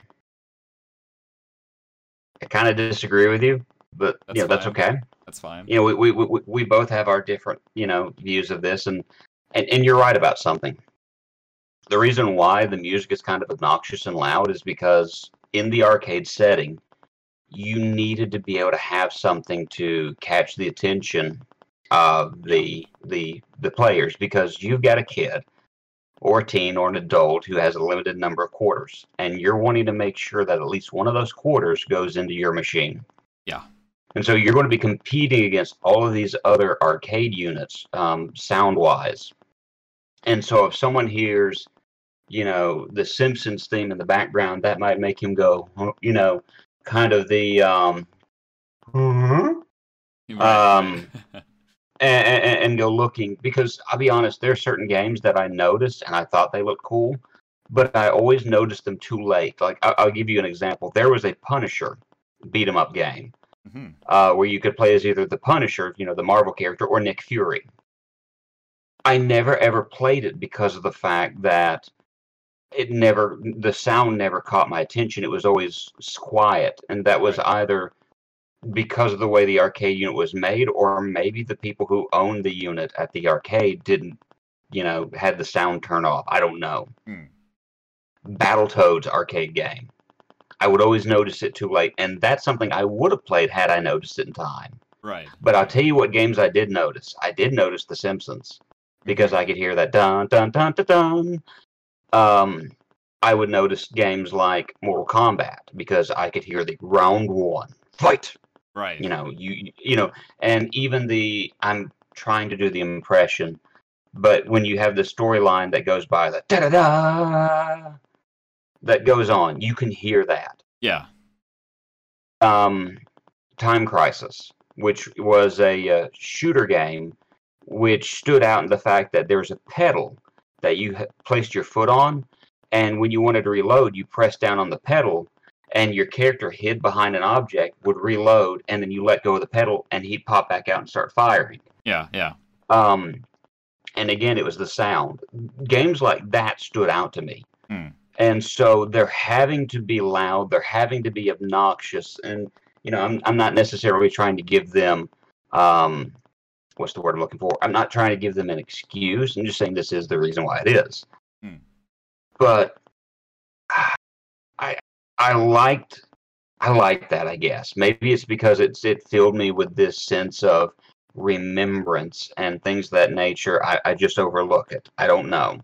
I kind of disagree with you, but That's you know that's okay. That's fine. You know, we, we we we both have our different you know views of this, and and and you're right about something. The reason why the music is kind of obnoxious and loud is because in the arcade setting, you needed to be able to have something to catch the attention of the the the players because you've got a kid or a teen or an adult who has a limited number of quarters and you're wanting to make sure that at least one of those quarters goes into your machine Yeah. And so you're going to be competing against all of these other arcade units um, sound wise and so if someone hears you know the simpsons theme in the background that might make him go you know kind of the um "Huh?" Um, <laughs> and, and, and go looking because I'll be honest, there are certain games that I noticed and I thought they looked cool, but I always noticed them too late. Like I, I'll give you an example. There was a Punisher beat 'em up game Mhm. uh, where you could play as either the Punisher, you know, the Marvel character, or Nick Fury. I never ever played it because of the fact that it never the sound never caught my attention. It was always quiet, and that was Right. either because of the way the arcade unit was made, or maybe the people who owned the unit at the arcade didn't, you know, had the sound turn off. I don't know. Hmm. Battletoads arcade game. I would always notice it too late, and that's something I would have played had I noticed it in time. right. But I'll tell you what games I did notice. I did notice The Simpsons because I could hear that dun dun dun dun dun. Um, I would notice games like Mortal Kombat because I could hear the round one fight. Right. You know, you you know, and even the I'm trying to do the impression, but when you have the storyline that goes by the da da da that goes on, you can hear that Yeah. um, Time Crisis, which was a uh, shooter game, which stood out in the fact that there was a pedal that you ha- placed your foot on, and when you wanted to reload, you pressed down on the pedal, and your character hid behind an object would reload, and then you let go of the pedal, and he'd pop back out and start firing. Yeah. Yeah. Um, and again, it was the sound. Games like that stood out to me. Hmm. And so they're having to be loud, they're having to be obnoxious. And, you know, I'm, I'm not necessarily trying to give them, um, what's the word I'm looking for? I'm not trying to give them an excuse. I'm just saying this is the reason why it is. Hmm. But I, I liked, I liked that, I guess. Maybe it's because it's, it filled me with this sense of, remembrance and things of that nature, I, I just overlook it. I don't know.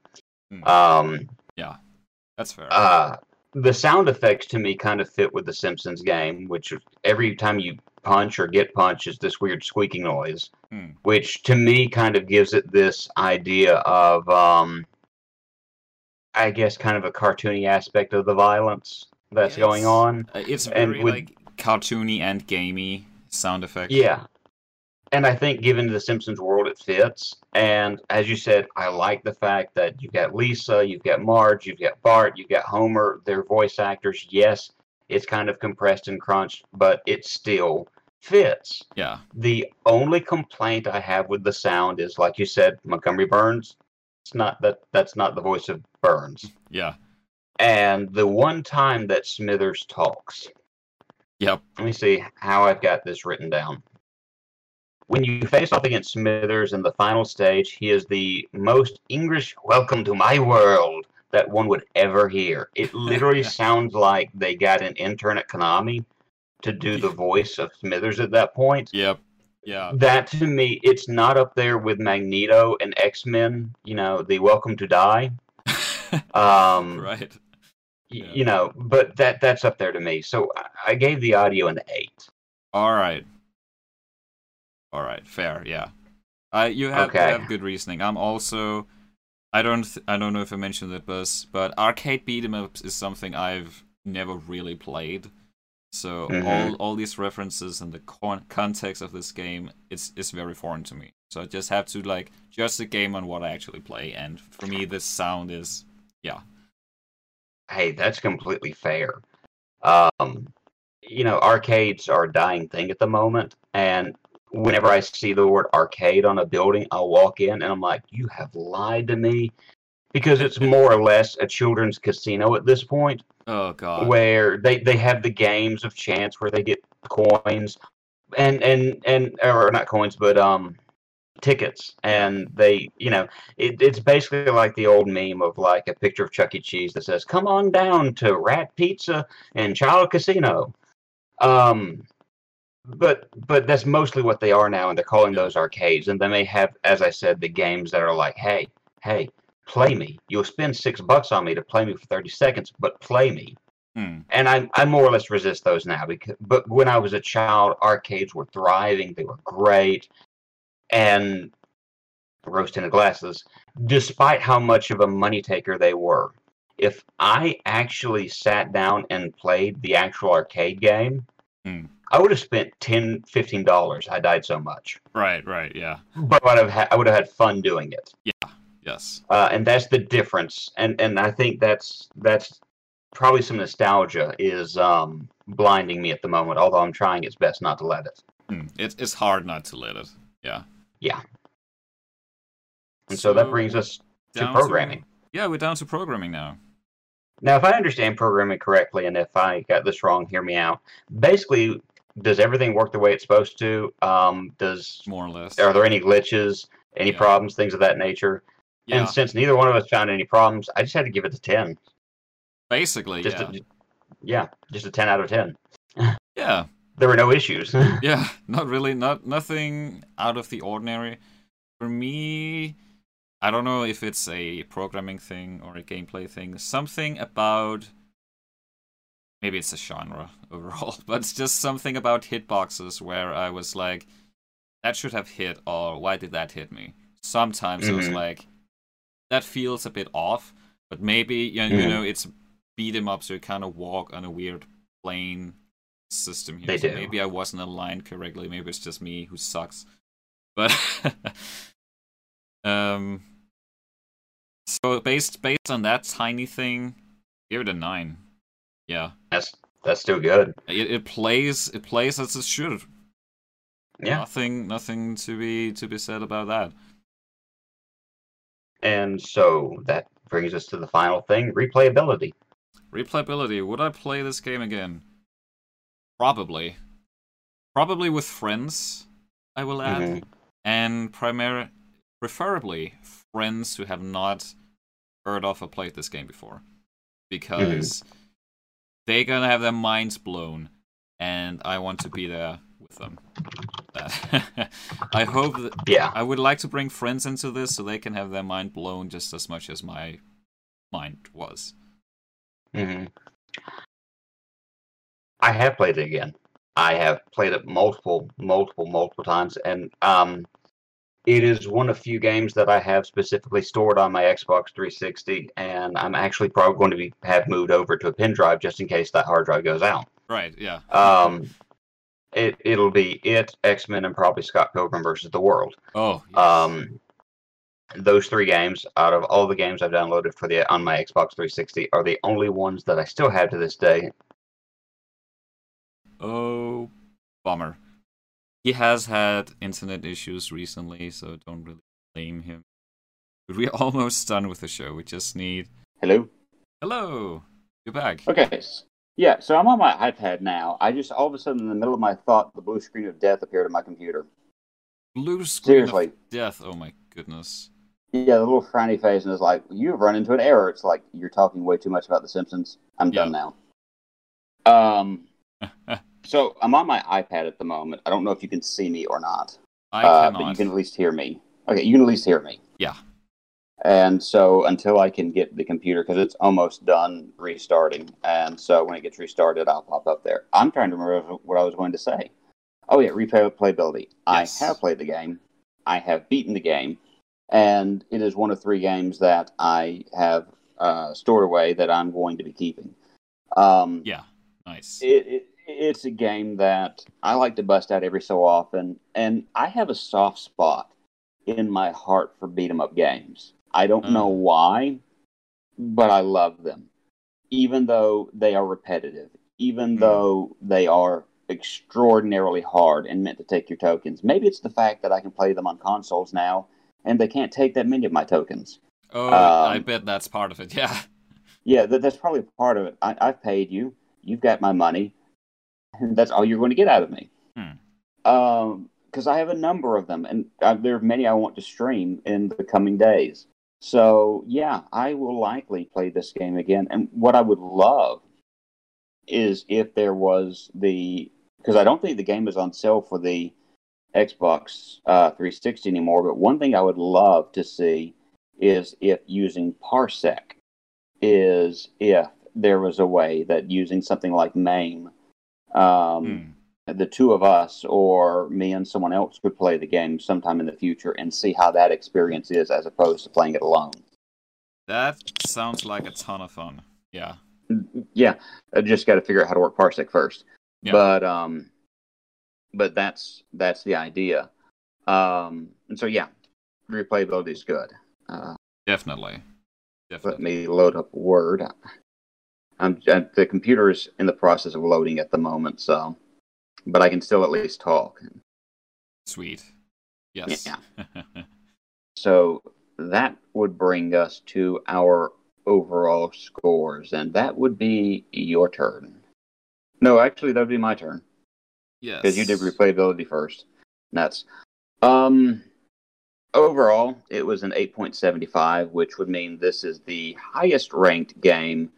Hmm. Um, That's fair. uh, the sound effects to me kind of fit with the Simpsons game, which every time you punch or get punched is this weird squeaking noise, Hmm. which to me kind of gives it this idea of, um, I guess, kind of a cartoony aspect of the violence that's going on. Uh, it's and with- like cartoony and gamey sound effects. Yeah. And I think given the Simpsons world it fits. And as you said, I like the fact that you've got Lisa, you've got Marge, you've got Bart, you've got Homer, they're voice actors. Yes, it's kind of compressed and crunched, but it still fits. Yeah. The only complaint I have with the sound is like you said, Montgomery Burns. It's not that that's not the voice of Burns. Yeah. And the one time that Smithers talks, Yep. let me see how I've got this written down. When you face off against Smithers in the final stage, he is the most English welcome to my world that one would ever hear. It literally <laughs> sounds like they got an intern at Konami to do the voice of Smithers at that point. Yep. Yeah. That to me, it's not up there with Magneto and X Men, you know, the Welcome to Die. <laughs> Um, right. Yeah. you know but that that's up there to me so I- i gave the audio an eight All right. All right. Fair. Yeah. I you have, you Okay. have good reasoning. I'm also. I don't. Th- I don't know if I mentioned it, but but arcade beat 'em ups is something I've never really played. So Mhm. all all these references and the con- context of this game, it's it's very foreign to me. So I just have to like judge the game on what I actually play, and for me, this sound is yeah. hey that's completely fair um you know arcades are a dying thing at the moment and whenever i see the word arcade on a building i'll walk in and i'm like you have lied to me. Because it's more or less a children's casino at this point Oh god. where they they have the games of chance where they get coins and and and or not coins but um tickets. And they you know it, it's basically like the old meme of like a picture of chuck e. Cheese that says come on down to rat pizza and child casino. Um but but that's mostly what they are now and they're calling those arcades and then they have as i said the games that are like hey hey play me you'll spend six bucks on me to play me for 30 seconds but play me Hmm. and I, I more or less resist those now because but when I was a child, arcades were thriving, they were great, and rose tinted glasses, despite how much of a money taker they were. If I actually sat down and played the actual arcade game, Hmm. I would have spent 10 dollars. I died so much, Right. Right. Yeah. but I would have ha- I would have had fun doing it. Yeah, yes. uh, and that's the difference. And and I think that's that's probably some nostalgia is um, blinding me at the moment. Although I'm trying its best not to let it. It, it's hard not to let it. Yeah. Yeah. And so, that brings us to programming. yeah, we're down to programming now. Now, if I understand programming correctly, and if I got this wrong, hear me out. Basically, does everything work the way it's supposed to? Um, does More or less. are there any glitches, any Yeah. problems, things of that nature? yeah. And since neither one of us found any problems, I just had to give it a ten. Basically, Just yeah. a, yeah, just a ten out of ten. <laughs> yeah. There were no issues. <laughs> Yeah. Not really. Not nothing out of the ordinary. For me, I don't know if it's a programming thing or a gameplay thing. Something about maybe it's a genre <laughs> overall, but it's just something about hitboxes where I was like, that should have hit, or why did that hit me? Sometimes it was like, that feels a bit off, but maybe you know, you Mhm. know it's beat 'em up, so you kind of walk on a weird plane system here. They so do. maybe I wasn't aligned correctly. Maybe it's just me who sucks. But <laughs> um, so based based on that tiny thing, give it a nine. Yeah, That's that's still good. it, it plays it plays as it should. Yeah. Nothing nothing to be to be said about that. And so that brings us to the final thing, replayability. Replayability. Would I play this game again? Probably. Probably with friends, I will add. Mhm. And primar- preferably friends who have not heard of or played this game before. Because they're gonna have their minds blown, and I want to be there with them. <laughs> I hope that Yeah. I would like to bring friends into this so they can have their mind blown just as much as my mind was. hmm I have played it again. I have played it multiple, multiple, multiple times, and um, it is one of few games that I have specifically stored on my Xbox 360, and I'm actually probably going to be have moved over to a pen drive just in case that hard drive goes out. Right, yeah. Um, it it'll be it, X Men, and probably Scott Pilgrim versus the World. Oh, yes. Um, those three games, out of all the games I've downloaded for the on my Xbox 360, are the only ones that I still have to this day. Oh, bummer. He has had internet issues recently, so don't really blame him. But we're <laughs> almost done with the show. We just need. Hello. Hello. You're back. Okay. Yeah, so I'm on my iPad now. I just all of a sudden in the middle of my thought, the blue screen of death appeared on my computer. Blue screen Seriously. of death. Oh my goodness. Yeah, the little frowny face, and it's like, you've run into an error. It's like, you're talking way too much about The Simpsons. I'm done now. Um, <laughs> so I'm on my iPad at the moment. I don't know if you can see me or not, I uh, cannot. but you can at least hear me. Okay, you can at least hear me. Yeah. And so until I can get the computer, because it's almost done restarting, and so when it gets restarted, I'll pop up there. I'm trying to remember what I was going to say. Oh yeah, replayability. Yes. I have played the game. I have beaten the game, and it is one of three games that I have uh, stored away that I'm going to be keeping. Um, Yeah. Nice. it, it it's a game that I like to bust out every so often, and I have a soft spot in my heart for beat 'em up games. I don't Mm. know why, but I love them, even though they are repetitive, even Mm. though they are extraordinarily hard and meant to take your tokens. Maybe it's the fact that I can play them on consoles now, and they can't take that many of my tokens. oh, I um, bet that's part of it. <laughs> Yeah. Yeah, that, that's probably part of it. I, I've paid you. You've got my money. And that's all you're going to get out of me. Hmm. Um, because I have a number of them, and uh, there are many I want to stream in the coming days. So yeah, I will likely play this game again. And what I would love is if there was the because I don't think the game is on sale for the Xbox uh, 360 anymore. But one thing I would love to see is if using Parsec is if there was a way that using something like MAME, um, Hmm. the two of us or me and someone else could play the game sometime in the future and see how that experience is as opposed to playing it alone. That sounds like a ton of fun. Yeah. Yeah, I just got to figure out how to work Parsec first. Yeah. But um, but that's that's the idea. Um, and so yeah, replayability is good. Uh, Definitely. let Definitely. me load up Word. I'm, uh, the computer is in the process of loading at the moment, so but I can still at least talk. Sweet. Yes. Yeah. <laughs> So that would bring us to our overall scores, and that would be your turn. No, actually, that would be my turn yes. because you did replayability first. That's um. Overall, it was an 8.75, which would mean this is the highest ranked game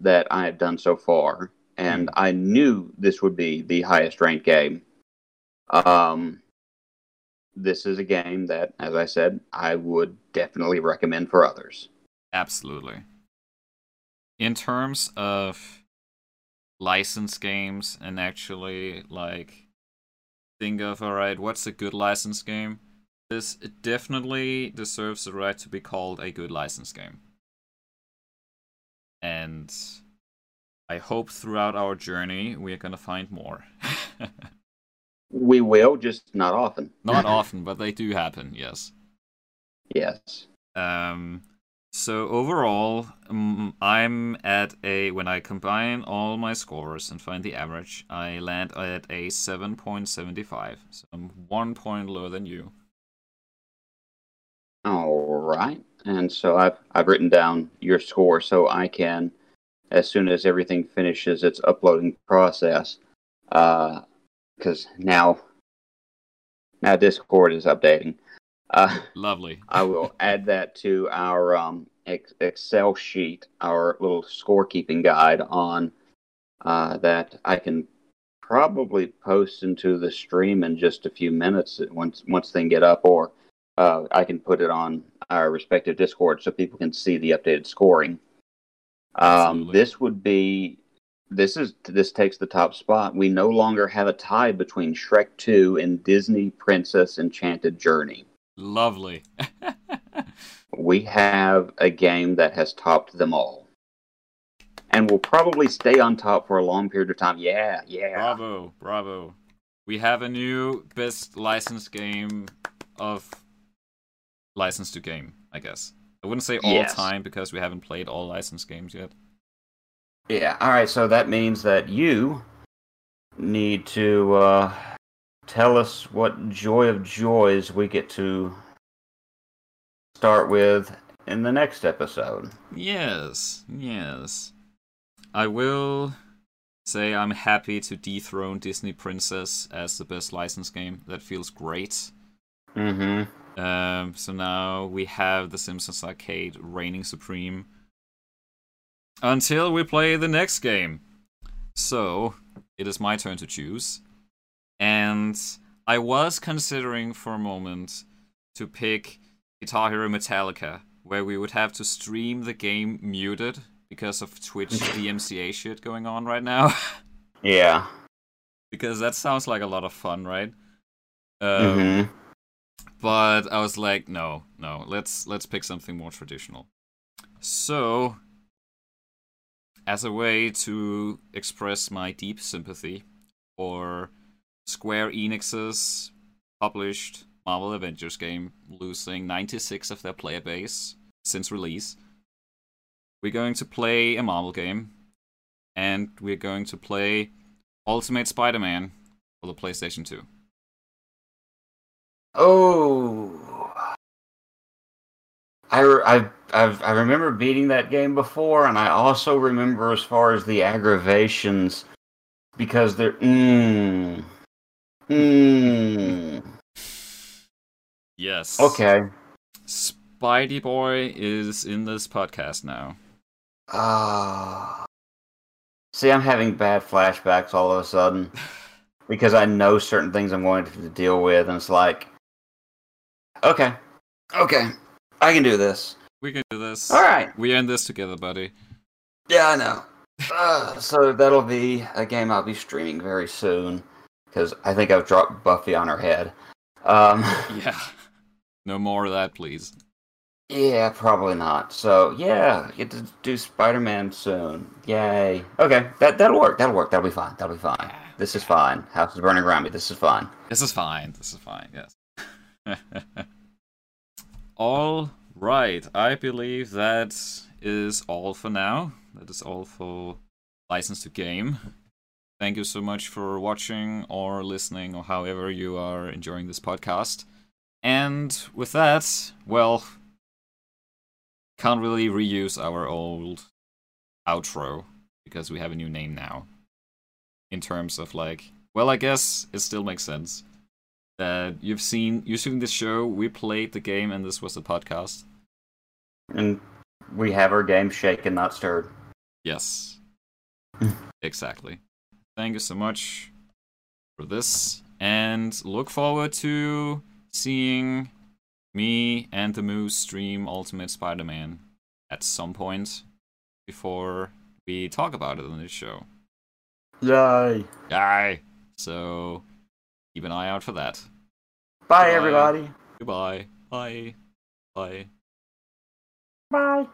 that I have done so far, and I knew this would be the highest ranked game. Um, this is a game that, as I said, I would definitely recommend for others. Absolutely. In terms of license games and actually like think of all right, what's a good license game? This definitely deserves the right to be called a good license game. And I hope throughout our journey we are gonna find more. <laughs> We will, just not often. Not <laughs> often, but they do happen, yes. Yes. Um, so overall, um, I'm at a when I combine all my scores and find the average, I land at a 7.75. So I'm one point lower than you. All right. And so I've I've written down your score so I can, as soon as everything finishes its uploading process, because now now Discord is updating. Uh, Lovely. <laughs> I will add that to our um, ex- Excel sheet, our little scorekeeping guide on uh, that I can probably post into the stream in just a few minutes once once they get up, or uh, I can put it on our respective Discord so people can see the updated scoring. Um, this would be this is this takes the top spot. We no longer have a tie between Shrek 2 and Disney Princess Enchanted Journey Lovely. <laughs> we have a game that has topped them all. And will probably stay on top for a long period of time. Yeah, yeah. bravo, bravo. We have a new best licensed game of license to game, I guess. I wouldn't say all Yes. time because we haven't played all licensed games yet. Yeah, all right, so that means that you need to uh, tell us what joy of joys we get to start with in the next episode. Yes, yes. I will say I'm happy to dethrone Disney Princess as the best license game. That feels great. Mm-hmm. Um, so now we have The Simpsons Arcade reigning supreme until we play the next game. So it is my turn to choose, and I was considering for a moment to pick Guitar Hero Metallica, where we would have to stream the game muted because of Twitch <laughs> DMCA shit going on right now. Yeah. <laughs> because that sounds like a lot of fun, right? Um, mm-hmm. But I was like, no, no, let's let's pick something more traditional. So, as a way to express my deep sympathy for Square Enix's published Marvel Avengers game losing 96 of their player base since release, we're going to play a Marvel game, and we're going to play Ultimate Spider-Man for the PlayStation 2. Oh. I, I, I've, I remember beating that game before, and I also remember as far as the aggravations because they're. Mmm. Mmm. Yes. Okay. Spidey Boy is in this podcast now. Ah. See, I'm having bad flashbacks all of a sudden <laughs> because I know certain things I'm going to deal with, and it's like, okay, okay, I can do this. We can do this. All right. We end this together, buddy. Yeah, I know. Uh, so that'll be a game I'll be streaming very soon because I think I've dropped Buffy on her head. Um, <laughs> Yeah. No more of that, please. yeah, probably not. So yeah, get to do Spider-Man soon. Yay. Okay, that that'll work. That'll work. That'll be fine. That'll be fine. This is fine. House is burning around me. This is fine. This is fine. This is fine. Yes. <laughs> all right. I believe that is all for now. That is all for license to game. Thank you so much for watching or listening or however you are enjoying this podcast. And with that, well, can't really reuse our old outro because we have a new name now. In terms of like, well, I guess it still makes sense that you've seen you've seen this show. We played the game, and this was the podcast. And we have our game shaken, not stirred. Yes, <laughs> exactly. Thank you so much for this, and look forward to seeing me and the Moose stream Ultimate Spider-Man at some point before we talk about it on this show. Yay. Yay! So keep an eye out for that. Bye, Bye. everybody. Goodbye. Bye. Bye. Bye.